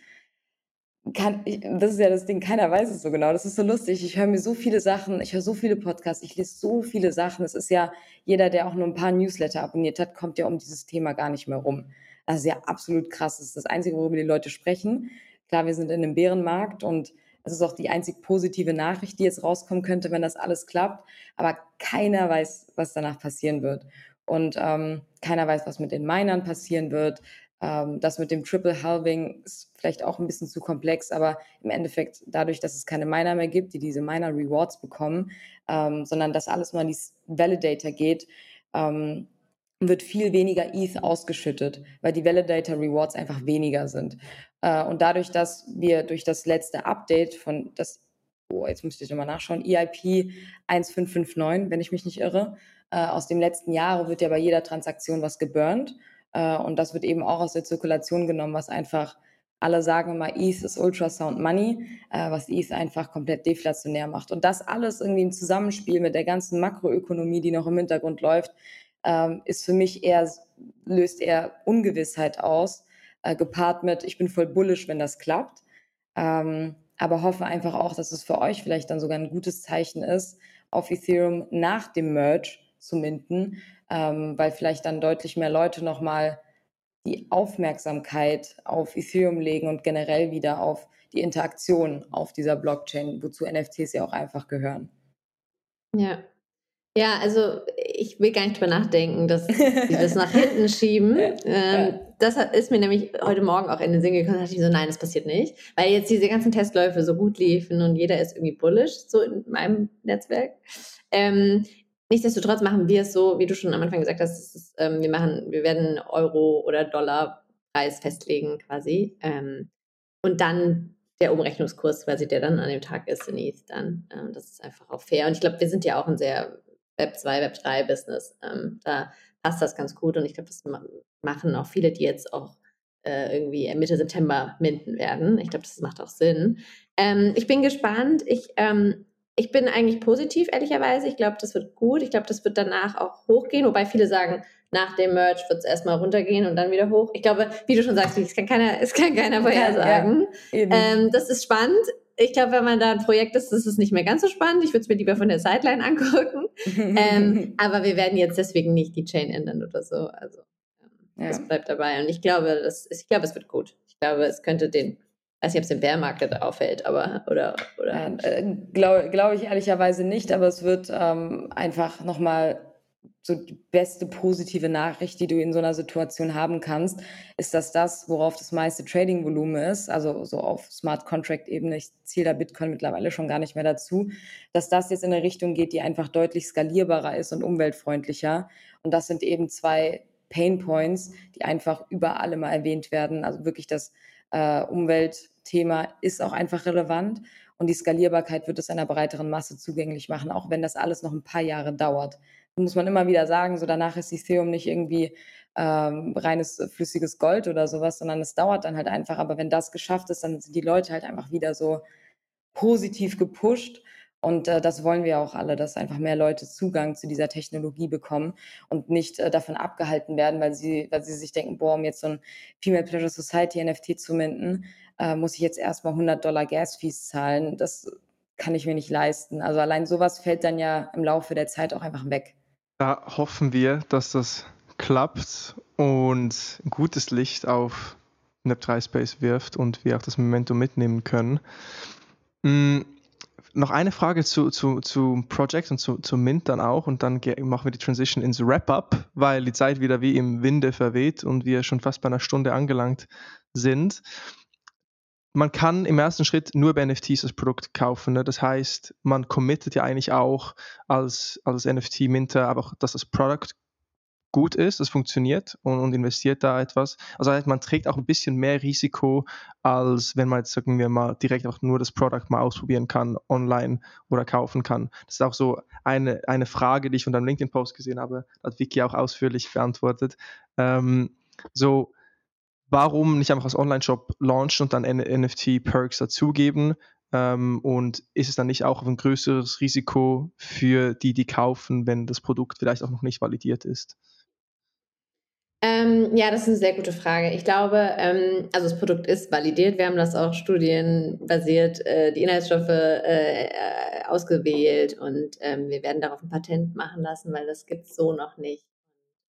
Kann, das ist ja das Ding, keiner weiß es so genau. Das ist so lustig. Ich höre mir so viele Sachen, ich höre so viele Podcasts, ich lese so viele Sachen. Es ist ja, jeder, der auch nur ein paar Newsletter abonniert hat, kommt ja um dieses Thema gar nicht mehr rum. Das ist ja absolut krass. Das ist das Einzige, worüber die Leute sprechen. Klar, wir sind in einem Bärenmarkt und es ist auch die einzig positive Nachricht, die jetzt rauskommen könnte, wenn das alles klappt. Aber keiner weiß, was danach passieren wird. Und ähm, keiner weiß, was mit den Minern passieren wird. Ähm, das mit dem Triple Halving ist vielleicht auch ein bisschen zu komplex, aber im Endeffekt dadurch, dass es keine Miner mehr gibt, die diese Miner Rewards bekommen, ähm, sondern dass alles nur an die Validator geht, ähm, wird viel weniger ETH ausgeschüttet, weil die Validator Rewards einfach weniger sind. Äh, und dadurch, dass wir durch das letzte Update von das, oh, jetzt müsste ich nochmal nachschauen, EIP 1559, wenn ich mich nicht irre, äh, aus dem letzten Jahr wird ja bei jeder Transaktion was geburnt. Äh, und das wird eben auch aus der Zirkulation genommen, was einfach alle sagen immer, ETH ist Ultrasound Money, was ETH einfach komplett deflationär macht. Und das alles irgendwie im Zusammenspiel mit der ganzen Makroökonomie, die noch im Hintergrund läuft, ähm, ist für mich eher, löst eher Ungewissheit aus, äh, gepaart mit, ich bin voll bullish, wenn das klappt. Ähm, aber hoffe einfach auch, dass es für euch vielleicht dann sogar ein gutes Zeichen ist, auf Ethereum nach dem Merge zu minden, ähm, weil vielleicht dann deutlich mehr Leute nochmal die Aufmerksamkeit auf Ethereum legen und generell wieder auf die Interaktion auf dieser Blockchain, wozu NFTs ja auch einfach gehören. Ja, ja, also ich will gar nicht drüber nachdenken, dass sie das nach hinten schieben. Ähm, das ist mir nämlich heute Morgen auch in den Sinn gekommen. Da dachte ich so, nein, das passiert nicht. Weil jetzt diese ganzen Testläufe so gut liefen und jeder ist irgendwie bullish, so in meinem Netzwerk. Ähm, nichtsdestotrotz machen wir es so, wie du schon am Anfang gesagt hast, ist, ähm, wir machen, wir werden Euro oder Dollar Preis festlegen quasi. Ähm, und dann der Umrechnungskurs quasi, der dann an dem Tag ist in ETH dann. Ähm, das ist einfach auch fair. Und ich glaube, wir sind ja auch ein sehr Web 2, Web 3 Business. Ähm, da passt das ganz gut und ich glaube, das machen auch viele, die jetzt auch äh, irgendwie Mitte September minden werden. Ich glaube, das macht auch Sinn. Ähm, ich bin gespannt. Ich, ähm, ich bin eigentlich positiv, ehrlicherweise. Ich glaube, das wird gut. Ich glaube, das wird danach auch hochgehen, wobei viele sagen, nach dem Merge wird es erstmal runtergehen und dann wieder hoch. Ich glaube, wie du schon sagst, es kann keiner, es kann keiner vorhersagen. Ja, ähm, das ist spannend. Ich glaube, wenn man da ein Projekt ist, ist es nicht mehr ganz so spannend. Ich würde es mir lieber von der Sideline angucken. ähm, aber wir werden jetzt deswegen nicht die Chain ändern oder so. Also ähm, ja. bleibt dabei. Und ich glaube, das ist, ich glaube, es wird gut. Ich glaube, es könnte den weiß nicht, ob es den Bärmarkt auffällt, aber oder oder. Äh, Glaube glaub ich ehrlicherweise nicht, aber es wird ähm, einfach nochmal so die beste positive Nachricht, die du in so einer Situation haben kannst, ist, dass das, worauf das meiste Trading-Volumen ist, also so auf Smart Contract-Ebene, ich zähle da Bitcoin mittlerweile schon gar nicht mehr dazu, dass das jetzt in eine Richtung geht, die einfach deutlich skalierbarer ist und umweltfreundlicher. Und das sind eben zwei Pain Points, die einfach überall immer erwähnt werden. Also wirklich das äh, Umweltthema ist auch einfach relevant und die Skalierbarkeit wird es einer breiteren Masse zugänglich machen, auch wenn das alles noch ein paar Jahre dauert. Muss man immer wieder sagen, so danach ist Ethereum nicht irgendwie ähm, reines äh, flüssiges Gold oder sowas, sondern es dauert dann halt einfach. Aber wenn das geschafft ist, dann sind die Leute halt einfach wieder so positiv gepusht und äh, das wollen wir auch alle, dass einfach mehr Leute Zugang zu dieser Technologie bekommen und nicht äh, davon abgehalten werden, weil sie, weil sie sich denken, boah, um jetzt so ein Female Pleasure Society NFT zu minden, äh, muss ich jetzt erstmal 100 Dollar Gas-Fees zahlen. Das kann ich mir nicht leisten. Also allein sowas fällt dann ja im Laufe der Zeit auch einfach weg. Da hoffen wir, dass das klappt und gutes Licht auf Nep3 Space wirft und wir auch das Momentum mitnehmen können. Mm, noch eine Frage zu, zu, zu Project und zu, zu Mint dann auch und dann machen wir die Transition ins Wrap-Up, weil die Zeit wieder wie im Winde verweht und wir schon fast bei einer Stunde angelangt sind. Man kann im ersten Schritt nur bei NFTs das Produkt kaufen. Ne? Das heißt, man committet ja eigentlich auch als, als NFT-Minter einfach, dass das Produkt gut ist, das funktioniert und, und, investiert da etwas. Also man trägt auch ein bisschen mehr Risiko, als wenn man jetzt, sagen wir mal, direkt auch nur das Produkt mal ausprobieren kann, online oder kaufen kann. Das ist auch so eine, eine Frage, die ich von deinem LinkedIn-Post gesehen habe, hat Vicky auch ausführlich beantwortet. Ähm, so, warum nicht einfach als Online-Shop launchen und dann NFT-Perks dazugeben? Ähm, und ist es dann nicht auch ein größeres Risiko für die, die kaufen, wenn das Produkt vielleicht auch noch nicht validiert ist? Ähm, ja, das ist eine sehr gute Frage. Ich glaube, ähm, also das Produkt ist validiert. Wir haben das auch studienbasiert, äh, die Inhaltsstoffe äh, äh, ausgewählt und ähm, wir werden darauf ein Patent machen lassen, weil das gibt es so noch nicht.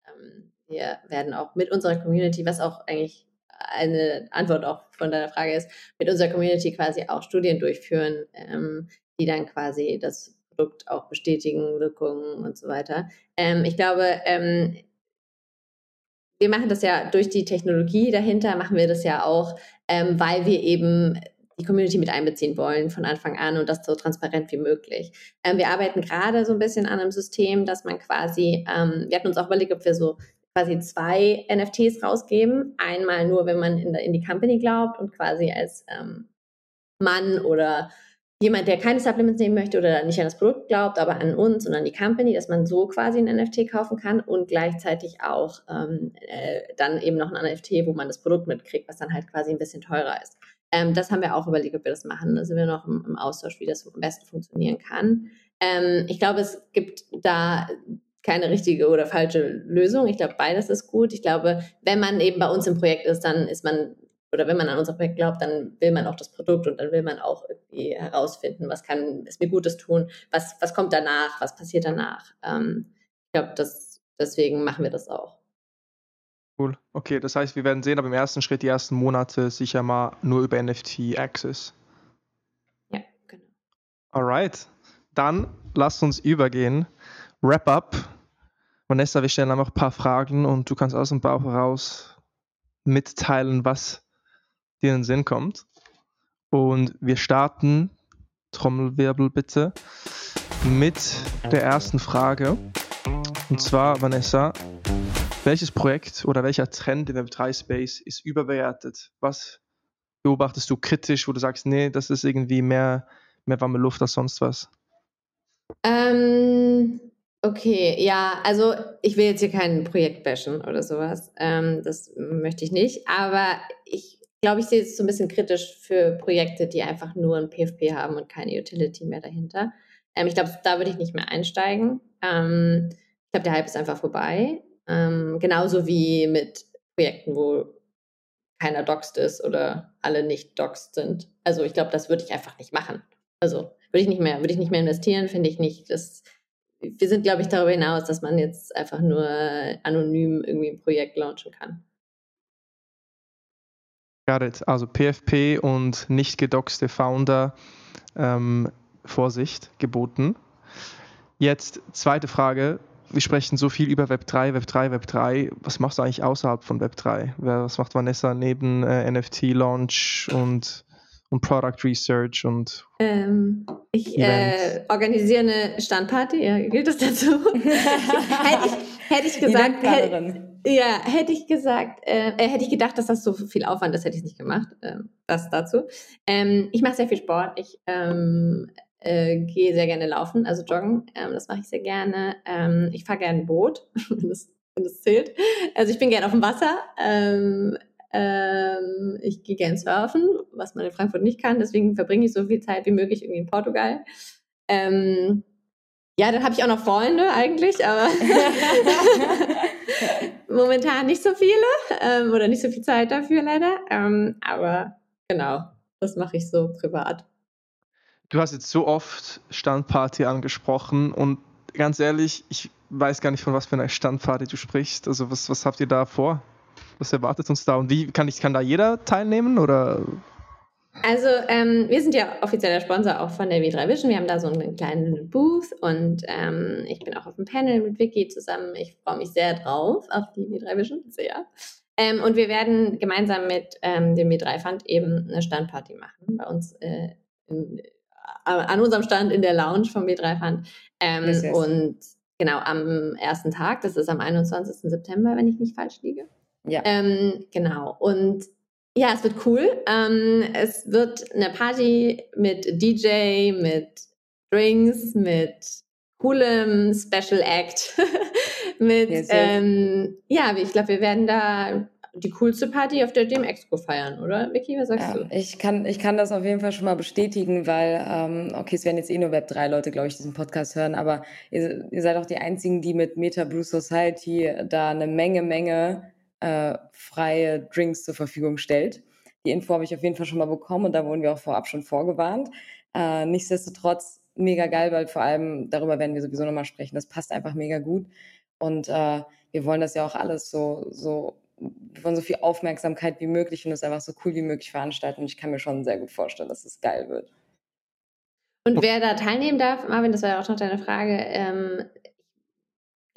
Ähm, wir werden auch mit unserer Community, was auch eigentlich eine Antwort auch von deiner Frage ist, mit unserer Community quasi auch Studien durchführen, ähm, die dann quasi das Produkt auch bestätigen, Wirkungen und so weiter. Ähm, ich glaube, wir machen das ja durch die Technologie dahinter, machen wir das ja auch, ähm, weil wir eben die Community mit einbeziehen wollen von Anfang an und das so transparent wie möglich. Ähm, wir arbeiten gerade so ein bisschen an einem System, dass man quasi, ähm, wir hatten uns auch überlegt, ob wir so quasi zwei NFTs rausgeben. Einmal nur, wenn man in, in die Company glaubt und quasi als ähm, Mann oder jemand, der keine Supplements nehmen möchte oder nicht an das Produkt glaubt, aber an uns und an die Company, dass man so quasi ein NFT kaufen kann und gleichzeitig auch ähm, äh, dann eben noch ein NFT, wo man das Produkt mitkriegt, was dann halt quasi ein bisschen teurer ist. Ähm, das haben wir auch überlegt, ob wir das machen. Da sind wir noch im, im Austausch, wie das am besten funktionieren kann. Ähm, ich glaube, es gibt da keine richtige oder falsche Lösung. Ich glaube, beides ist gut. Ich glaube, wenn man eben bei uns im Projekt ist, dann ist man oder wenn man an unser Projekt glaubt, dann will man auch das Produkt und dann will man auch irgendwie herausfinden, was kann es mir Gutes tun, was, was kommt danach, was passiert danach. Ähm, ich glaube, deswegen machen wir das auch. Cool. Okay, das heißt, wir werden sehen, aber im ersten Schritt, die ersten Monate sicher mal nur über NFT Access. Ja, genau. Alright. Dann lasst uns übergehen. Wrap up. Vanessa, wir stellen einfach ein paar Fragen und du kannst aus dem Bauch heraus mitteilen, was dir in den Sinn kommt. Und wir starten, Trommelwirbel bitte, mit der ersten Frage. Und zwar, Vanessa, welches Projekt oder welcher Trend im Web3-Space ist überbewertet? Was beobachtest du kritisch, wo du sagst, nee, das ist irgendwie mehr, mehr warme Luft als sonst was? Ähm, okay, ja, also ich will jetzt hier kein Projekt bashen oder sowas. Ähm, das möchte ich nicht. Aber ich glaube, ich sehe es so ein bisschen kritisch für Projekte, die einfach nur ein PFP haben und keine Utility mehr dahinter. Ähm, ich glaube, da würde ich nicht mehr einsteigen. Ähm, ich glaube, der Hype ist einfach vorbei. Ähm, genauso wie mit Projekten, wo keiner doxed ist oder alle nicht doxed sind. Also ich glaube, das würde ich einfach nicht machen. Also würde ich nicht mehr, würde ich nicht mehr investieren, finde ich nicht. Das, wir sind, glaube ich, darüber hinaus, dass man jetzt einfach nur anonym irgendwie ein Projekt launchen kann. Got it. Also PFP und nicht gedoxte Founder, ähm, Vorsicht geboten. Jetzt zweite Frage. Wir sprechen so viel über Web 3, Web 3, Web 3. Was machst du eigentlich außerhalb von Web 3? Was macht Vanessa neben äh, NFT-Launch und und Product Research und. Ähm, ich äh, organisiere eine Standparty, ja, gilt das dazu? hätte, ich, hätte ich gesagt, hätte, ja, hätte ich gesagt, äh, äh, hätte ich gedacht, dass das so viel Aufwand ist, hätte ich es nicht gemacht. Äh, das dazu. Ähm, ich mache sehr viel Sport. Ich ähm, äh, gehe sehr gerne laufen, also joggen. Ähm, das mache ich sehr gerne. Ähm, ich fahre gerne Boot, wenn das, wenn das zählt. Also ich bin gerne auf dem Wasser. Ähm, ähm, ich gehe gern surfen, was man in Frankfurt nicht kann. Deswegen verbringe ich so viel Zeit wie möglich irgendwie in Portugal. Ähm, ja, dann habe ich auch noch Freunde eigentlich, aber momentan nicht so viele ähm, oder nicht so viel Zeit dafür leider. Ähm, aber genau, das mache ich so privat. Du hast jetzt so oft Standparty angesprochen und ganz ehrlich, ich weiß gar nicht, von was für einer Standparty du sprichst. Also was, was habt ihr da vor? Was erwartet uns da und wie kann ich kann da jeder teilnehmen oder? Also ähm, wir sind ja offizieller Sponsor auch von der W3 Vision. Wir haben da so einen kleinen Booth und ähm, ich bin auch auf dem Panel mit Vicky zusammen. Ich freue mich sehr drauf auf die W3 Vision, sehr. Ähm, und wir werden gemeinsam mit ähm, dem W3 Fund eben eine Standparty machen bei uns äh, in, äh, an unserem Stand in der Lounge vom W3 Fund. Ähm, yes, yes. Und genau am ersten Tag, das ist am 21. September, wenn ich nicht falsch liege. Ja. Ähm, genau. Und ja, es wird cool. Ähm, es wird eine Party mit DJ, mit Drinks, mit coolem Special Act. mit, yes, yes. Ähm, ja, ich glaube, wir werden da die coolste Party auf der Dem Expo feiern, oder? Vicky, was sagst ja, du? Ich kann, ich kann das auf jeden Fall schon mal bestätigen, weil, ähm, okay, es werden jetzt eh nur Web 3 Leute, glaube ich, diesen Podcast hören, aber ihr, ihr seid auch die einzigen, die mit Meta Blue Society da eine Menge, Menge äh, freie Drinks zur Verfügung stellt. Die Info habe ich auf jeden Fall schon mal bekommen und da wurden wir auch vorab schon vorgewarnt. Äh, nichtsdestotrotz mega geil, weil vor allem darüber werden wir sowieso nochmal sprechen. Das passt einfach mega gut. Und äh, wir wollen das ja auch alles so, so, wir wollen so viel Aufmerksamkeit wie möglich und es einfach so cool wie möglich veranstalten. Und ich kann mir schon sehr gut vorstellen, dass es geil wird. Und wer da teilnehmen darf, Marvin, das war ja auch noch deine Frage, ähm,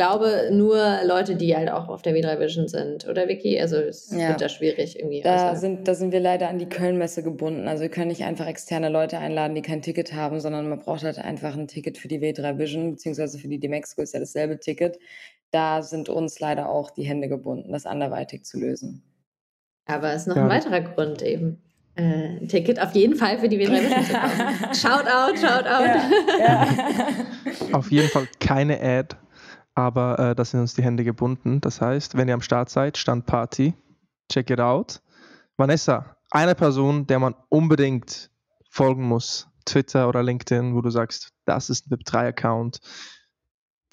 glaube, nur Leute, die halt auch auf der W3 Vision sind, oder Vicky? Also es ja. wird da schwierig irgendwie. Da sind, da sind wir leider an die Köln-Messe gebunden. Also wir können nicht einfach externe Leute einladen, die kein Ticket haben, sondern man braucht halt einfach ein Ticket für die W3 Vision, beziehungsweise für die Demexco ist ja dasselbe Ticket. Da sind uns leider auch die Hände gebunden, das anderweitig zu lösen. Aber es ist noch ja. ein weiterer Grund eben. Äh, ein Ticket auf jeden Fall für die W3 Vision zu kaufen. shout out, shout out. Ja, ja. auf jeden Fall keine Ad aber äh, da sind uns die Hände gebunden. Das heißt, wenn ihr am Start seid, Standparty, check it out. Vanessa, eine Person, der man unbedingt folgen muss, Twitter oder LinkedIn, wo du sagst, das ist ein Web3-Account,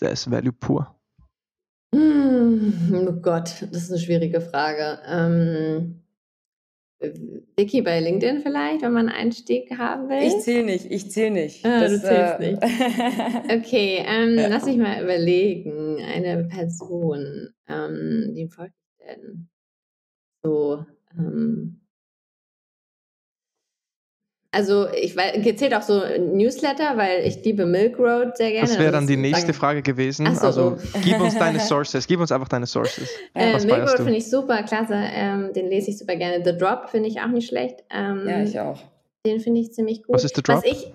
der ist Value pur. Mm, oh Gott, das ist eine schwierige Frage. Ähm, Vicky bei LinkedIn vielleicht, wenn man einen Einstieg haben will? Ich zähle nicht, ich zähle nicht. Ah, das, du zählst äh, nicht. okay, ähm, ja. lass mich mal überlegen. Eine Person, ähm, die folgt denn? So, ähm, also ich weiß, gezählt auch so Newsletter, weil ich liebe Milk Road sehr gerne. Das wäre dann die nächste Frage gewesen. So, also oh. gib uns deine Sources, gib uns einfach deine Sources. Äh, Milk Road finde ich super, klasse. Ähm, den lese ich super gerne. The Drop finde ich auch nicht schlecht. Ähm, ja, ich auch. Den finde ich ziemlich gut. Was ist The Drop? Was ich,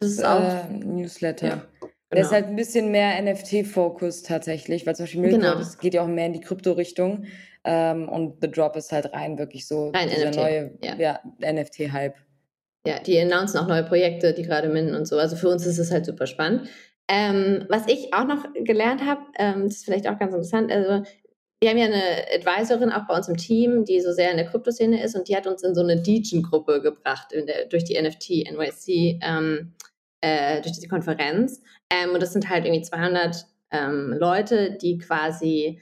das ist auch äh, Newsletter. Ja. Genau. Der ist halt ein bisschen mehr NFT-Fokus tatsächlich, weil zum Beispiel Milk genau. Road, das geht ja auch mehr in die Krypto-Richtung. Ähm, und The Drop ist halt rein wirklich so rein dieser NFT. neue ja. ja, NFT-Hype. Ja, die announcen auch neue Projekte, die gerade minden und so. Also für uns ist es halt super spannend. Ähm, was ich auch noch gelernt habe, ähm, das ist vielleicht auch ganz interessant, also wir haben ja eine Advisorin auch bei uns im Team, die so sehr in der Kryptoszene ist und die hat uns in so eine Degen-Gruppe gebracht der, durch die NFT NYC, ähm, äh, durch die Konferenz. Ähm, und das sind halt irgendwie 200 ähm, Leute, die quasi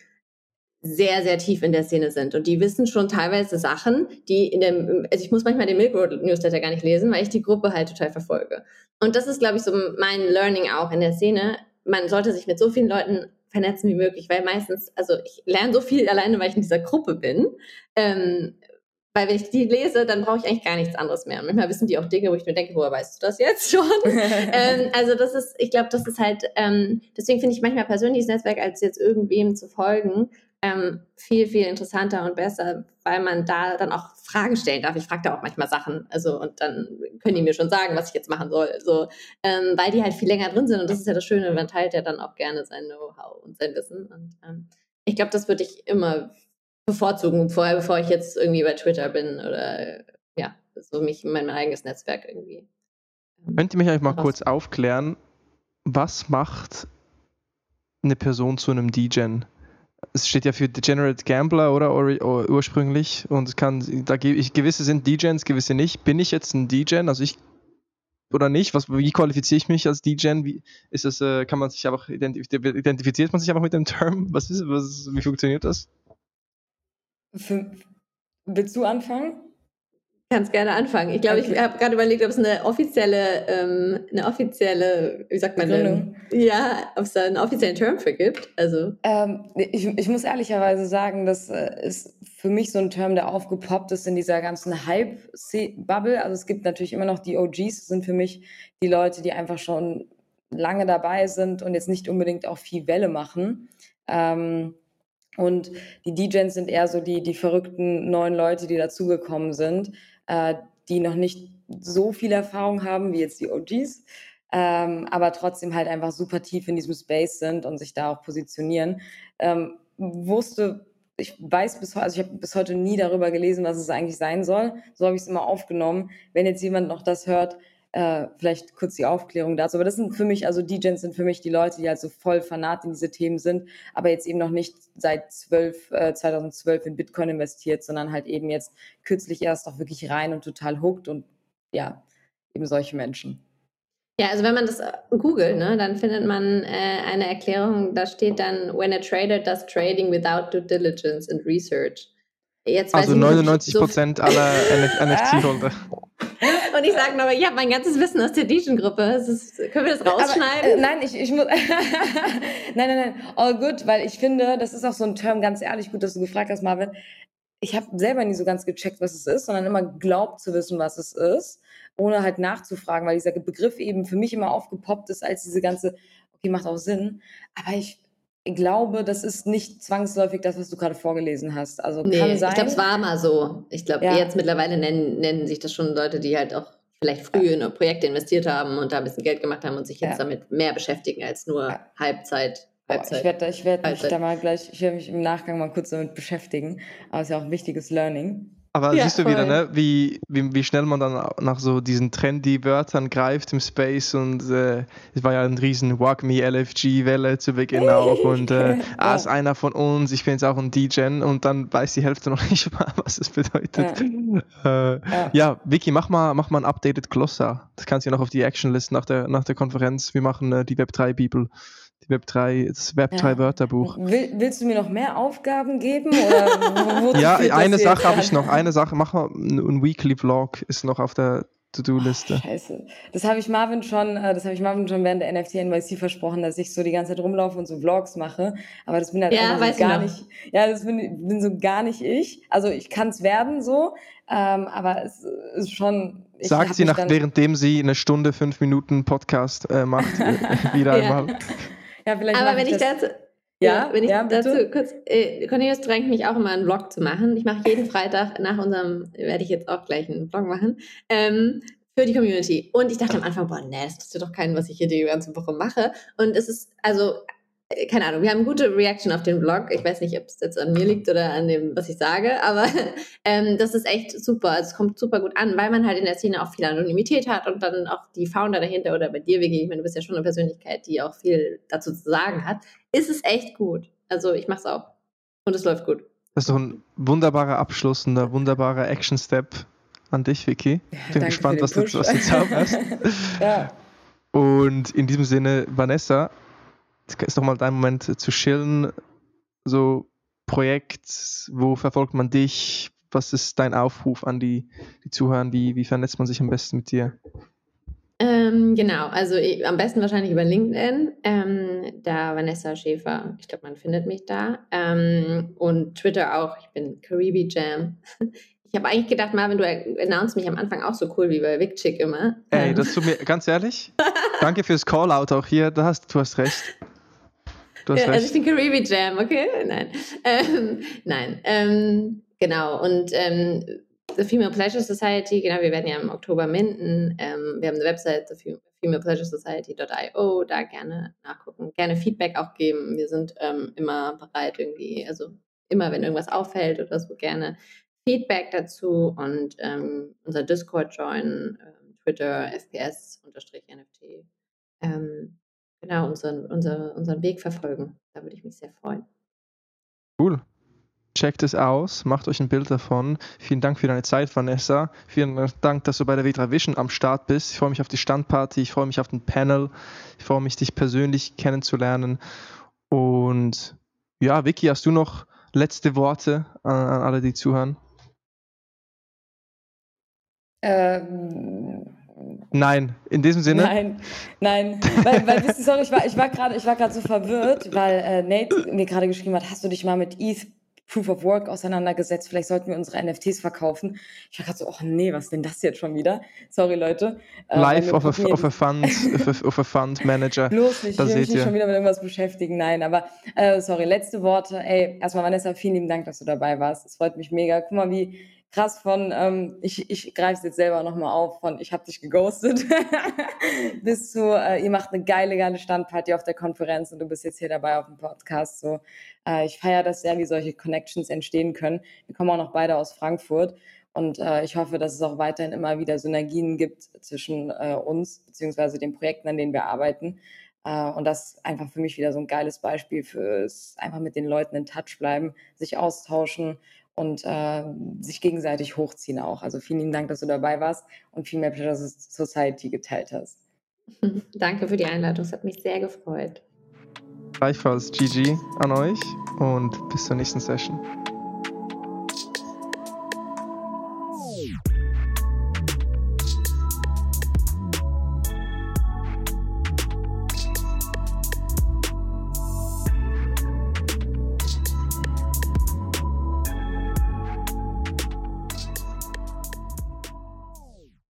sehr, sehr tief in der Szene sind. Und die wissen schon teilweise Sachen, die in dem, also ich muss manchmal den Milk Road Newsletter gar nicht lesen, weil ich die Gruppe halt total verfolge. Und das ist, glaube ich, so mein Learning auch in der Szene. Man sollte sich mit so vielen Leuten vernetzen wie möglich, weil meistens, also ich lerne so viel alleine, weil ich in dieser Gruppe bin. Ähm, weil wenn ich die lese, dann brauche ich eigentlich gar nichts anderes mehr. Und manchmal wissen die auch Dinge, wo ich mir denke, woher weißt du das jetzt schon? ähm, also das ist, ich glaube, das ist halt, ähm, deswegen finde ich manchmal persönliches Netzwerk als jetzt irgendwem zu folgen, ähm, viel, viel interessanter und besser, weil man da dann auch Fragen stellen darf. Ich frage da auch manchmal Sachen, also und dann können die mir schon sagen, was ich jetzt machen soll, so, ähm, weil die halt viel länger drin sind und das ist ja das Schöne, man teilt ja dann auch gerne sein Know-how und sein Wissen und ähm, ich glaube, das würde ich immer bevorzugen, vorher, bevor ich jetzt irgendwie bei Twitter bin oder ja, so mich in mein eigenes Netzwerk irgendwie. Ähm, Könnt ihr mich eigentlich mal kurz aufklären, was macht eine Person zu einem DGen? Es steht ja für Degenerate Gambler oder, ursprünglich und kann, da ich, gewisse sind DGens, gewisse nicht. Bin ich jetzt ein DGen? Also ich oder nicht? Was, wie qualifiziere ich mich als DGen? Wie ist das, äh, kann man sich einfach identifiziert man sich einfach mit dem Term? Was ist, was, wie funktioniert das? Für, willst du anfangen? Kannst gerne anfangen. Ich glaube, okay. ich habe gerade überlegt, ob es eine offizielle, ähm, eine offizielle, wie sagt man denn? Ja, ob es da einen offiziellen Term für gibt. Also. Ähm, ich, ich muss ehrlicherweise sagen, das äh, ist für mich so ein Term, der aufgepoppt ist in dieser ganzen Hype-Bubble. Also es gibt natürlich immer noch die OGs, sind für mich die Leute, die einfach schon lange dabei sind und jetzt nicht unbedingt auch viel Welle machen. Ähm, und die DJs sind eher so die, die verrückten neuen Leute, die dazugekommen sind, äh, die noch nicht so viel Erfahrung haben wie jetzt die OGs, ähm, aber trotzdem halt einfach super tief in diesem Space sind und sich da auch positionieren. Ähm, wusste, ich weiß bis heute, also ich habe bis heute nie darüber gelesen, was es eigentlich sein soll. So habe ich es immer aufgenommen. Wenn jetzt jemand noch das hört, äh, vielleicht kurz die Aufklärung dazu. Aber das sind für mich, also DJs sind für mich die Leute, die halt so voll fanat in diese Themen sind, aber jetzt eben noch nicht seit 12, äh, 2012 in Bitcoin investiert, sondern halt eben jetzt kürzlich erst auch wirklich rein und total hooked und ja, eben solche Menschen. Ja, also wenn man das äh, googelt, ne, dann findet man äh, eine Erklärung, da steht dann, when a trader does trading without due diligence and research. Jetzt also 99 Prozent so aller NFT-Holder. Und ich sage aber, ich habe mein ganzes Wissen aus der Dijon-Gruppe. Können wir das rausschneiden? Aber, äh, nein, ich, ich muss. nein, nein, nein. All good, weil ich finde, das ist auch so ein Term, ganz ehrlich, gut, dass du gefragt hast, Marvin. Ich habe selber nie so ganz gecheckt, was es ist, sondern immer glaubt zu wissen, was es ist, ohne halt nachzufragen, weil dieser Begriff eben für mich immer aufgepoppt ist als diese ganze, okay, macht auch Sinn. Aber ich glaube, das ist nicht zwangsläufig das, was du gerade vorgelesen hast. Also nee, kann sein. Ich glaube, es war mal so. Ich glaube, ja. jetzt mittlerweile nennen, nennen sich das schon Leute, die halt auch vielleicht früh ja. in Projekte investiert haben und da ein bisschen Geld gemacht haben und sich jetzt ja. damit mehr beschäftigen als nur Halbzeit. Halbzeit. ich werde ich werd mich da mal gleich, ich werde mich im Nachgang mal kurz damit beschäftigen. Aber es ist ja auch ein wichtiges Learning. Aber ja, siehst du voll. wieder, ne, wie, wie, wie schnell man dann nach so diesen trendy Wörtern greift im Space und äh, es war ja ein riesen Walk Me LFG-Welle zu Beginn auch und äh, ja. ist einer von uns, ich bin jetzt auch ein DJ und dann weiß die Hälfte noch nicht mal, was es bedeutet. Ja, äh, ja Vicky, mach mal, mach mal ein updated Glossar. Das kannst du ja noch auf die Actionlist nach der, nach der Konferenz. Wir machen äh, die Web3-Bibel die Web 3, das Web 3 ja. Wörterbuch. Will, willst du mir noch mehr Aufgaben geben? ja, eine Sache habe ich noch. Eine Sache, mach mal ein Weekly Vlog ist noch auf der To-Do-Liste. Oh, scheiße. Das habe ich Marvin schon, äh, das habe ich Marvin schon während der NFT NYC versprochen, dass ich so die ganze Zeit rumlaufe und so Vlogs mache. Aber das bin halt ja, so gar nicht. Ja, das bin, bin, so gar nicht ich. Also ich kann es werden so, ähm, aber es ist schon. Sagt sie nach, währenddem sie eine Stunde, fünf Minuten Podcast äh, macht, wieder ja. einmal. Ja, vielleicht Aber wenn ich, ich dazu, ja, wenn ich ja, dazu kurz, äh, Cornelius drängt mich auch immer einen Vlog zu machen. Ich mache jeden Freitag nach unserem, werde ich jetzt auch gleich einen Vlog machen, ähm, für die Community. Und ich dachte am Anfang, boah, nee, das interessiert doch keinen, was ich hier die ganze Woche mache. Und es ist, also keine Ahnung, wir haben gute Reaction auf den Blog. Ich weiß nicht, ob es jetzt an mir liegt oder an dem, was ich sage, aber ähm, das ist echt super. Also es kommt super gut an, weil man halt in der Szene auch viel Anonymität hat und dann auch die Founder dahinter oder bei dir, Vicky, ich meine, du bist ja schon eine Persönlichkeit, die auch viel dazu zu sagen hat, ist es echt gut. Also ich mache es auch und es läuft gut. Das ist doch ein wunderbarer Abschluss, ein wunderbarer Action-Step an dich, Vicky. Ich bin gespannt, was du, was du zauberst. ja. Und in diesem Sinne, Vanessa, ist doch mal dein Moment zu chillen. So, Projekt? Wo verfolgt man dich? Was ist dein Aufruf an die, die Zuhörer? Wie, wie vernetzt man sich am besten mit dir? Ähm, genau, also ich, am besten wahrscheinlich über LinkedIn. Ähm, da Vanessa Schäfer, ich glaube, man findet mich da. Ähm, und Twitter auch, ich bin Caribi Jam. Ich habe eigentlich gedacht, Marvin, du announced mich am Anfang auch so cool wie bei Chick immer. Ey, ähm. das tut mir, ganz ehrlich, danke fürs Call-Out auch hier, du hast, du hast recht. Du hast recht. Also ich bin Caribi Jam, okay? Nein. Ähm, nein, ähm, genau. Und ähm, The Female Pleasure Society, genau, wir werden ja im Oktober minden. Ähm, wir haben eine Website, the Female Pleasure Society.io, da gerne nachgucken, gerne Feedback auch geben. Wir sind ähm, immer bereit, irgendwie, also immer, wenn irgendwas auffällt oder so, gerne Feedback dazu und ähm, unser Discord joinen, Twitter, FPS-NFT. Ähm, genau, unseren, unser, unseren Weg verfolgen. Da würde ich mich sehr freuen. Cool. Checkt es aus, macht euch ein Bild davon. Vielen Dank für deine Zeit, Vanessa. Vielen Dank, dass du bei der W3 Vision am Start bist. Ich freue mich auf die Standparty, ich freue mich auf den Panel, ich freue mich, dich persönlich kennenzulernen. Und ja, Vicky, hast du noch letzte Worte an, an alle, die zuhören? Ähm, Nein, in diesem Sinne. Nein, nein, weil, weil wisst ihr, sorry, ich war, ich war gerade, so verwirrt, weil äh, Nate mir gerade geschrieben hat, hast du dich mal mit ETH Proof of Work auseinandergesetzt. Vielleicht sollten wir unsere NFTs verkaufen. Ich war gerade so, oh nee, was ist denn das jetzt schon wieder? Sorry, Leute. Äh, Live auf a, auf a Fund, auf a Fund Manager. Bloß nicht, ich will mich nicht schon wieder mit irgendwas beschäftigen. Nein, aber äh, sorry, letzte Worte. Ey, erstmal Vanessa, vielen lieben Dank, dass du dabei warst. Es freut mich mega. Guck mal, wie krass von, ähm, ich, ich greife es jetzt selber nochmal auf, von ich habe dich geghostet, bis zu, äh, ihr macht eine geile, geile Standparty auf der Konferenz und du bist jetzt hier dabei auf dem Podcast. So, äh, ich feiere das sehr, wie solche Connections entstehen können. Wir kommen auch noch beide aus Frankfurt. Und äh, ich hoffe, dass es auch weiterhin immer wieder Synergien gibt zwischen äh, uns beziehungsweise den Projekten, an denen wir arbeiten. Uh, und das ist einfach für mich wieder so ein geiles Beispiel fürs einfach mit den Leuten in Touch bleiben, sich austauschen und äh, sich gegenseitig hochziehen auch. Also vielen lieben Dank, dass du dabei warst und viel mehr Pleasure Society geteilt hast. Danke für die Einladung, es hat mich sehr gefreut. Gleichfalls GG an euch und bis zur nächsten Session.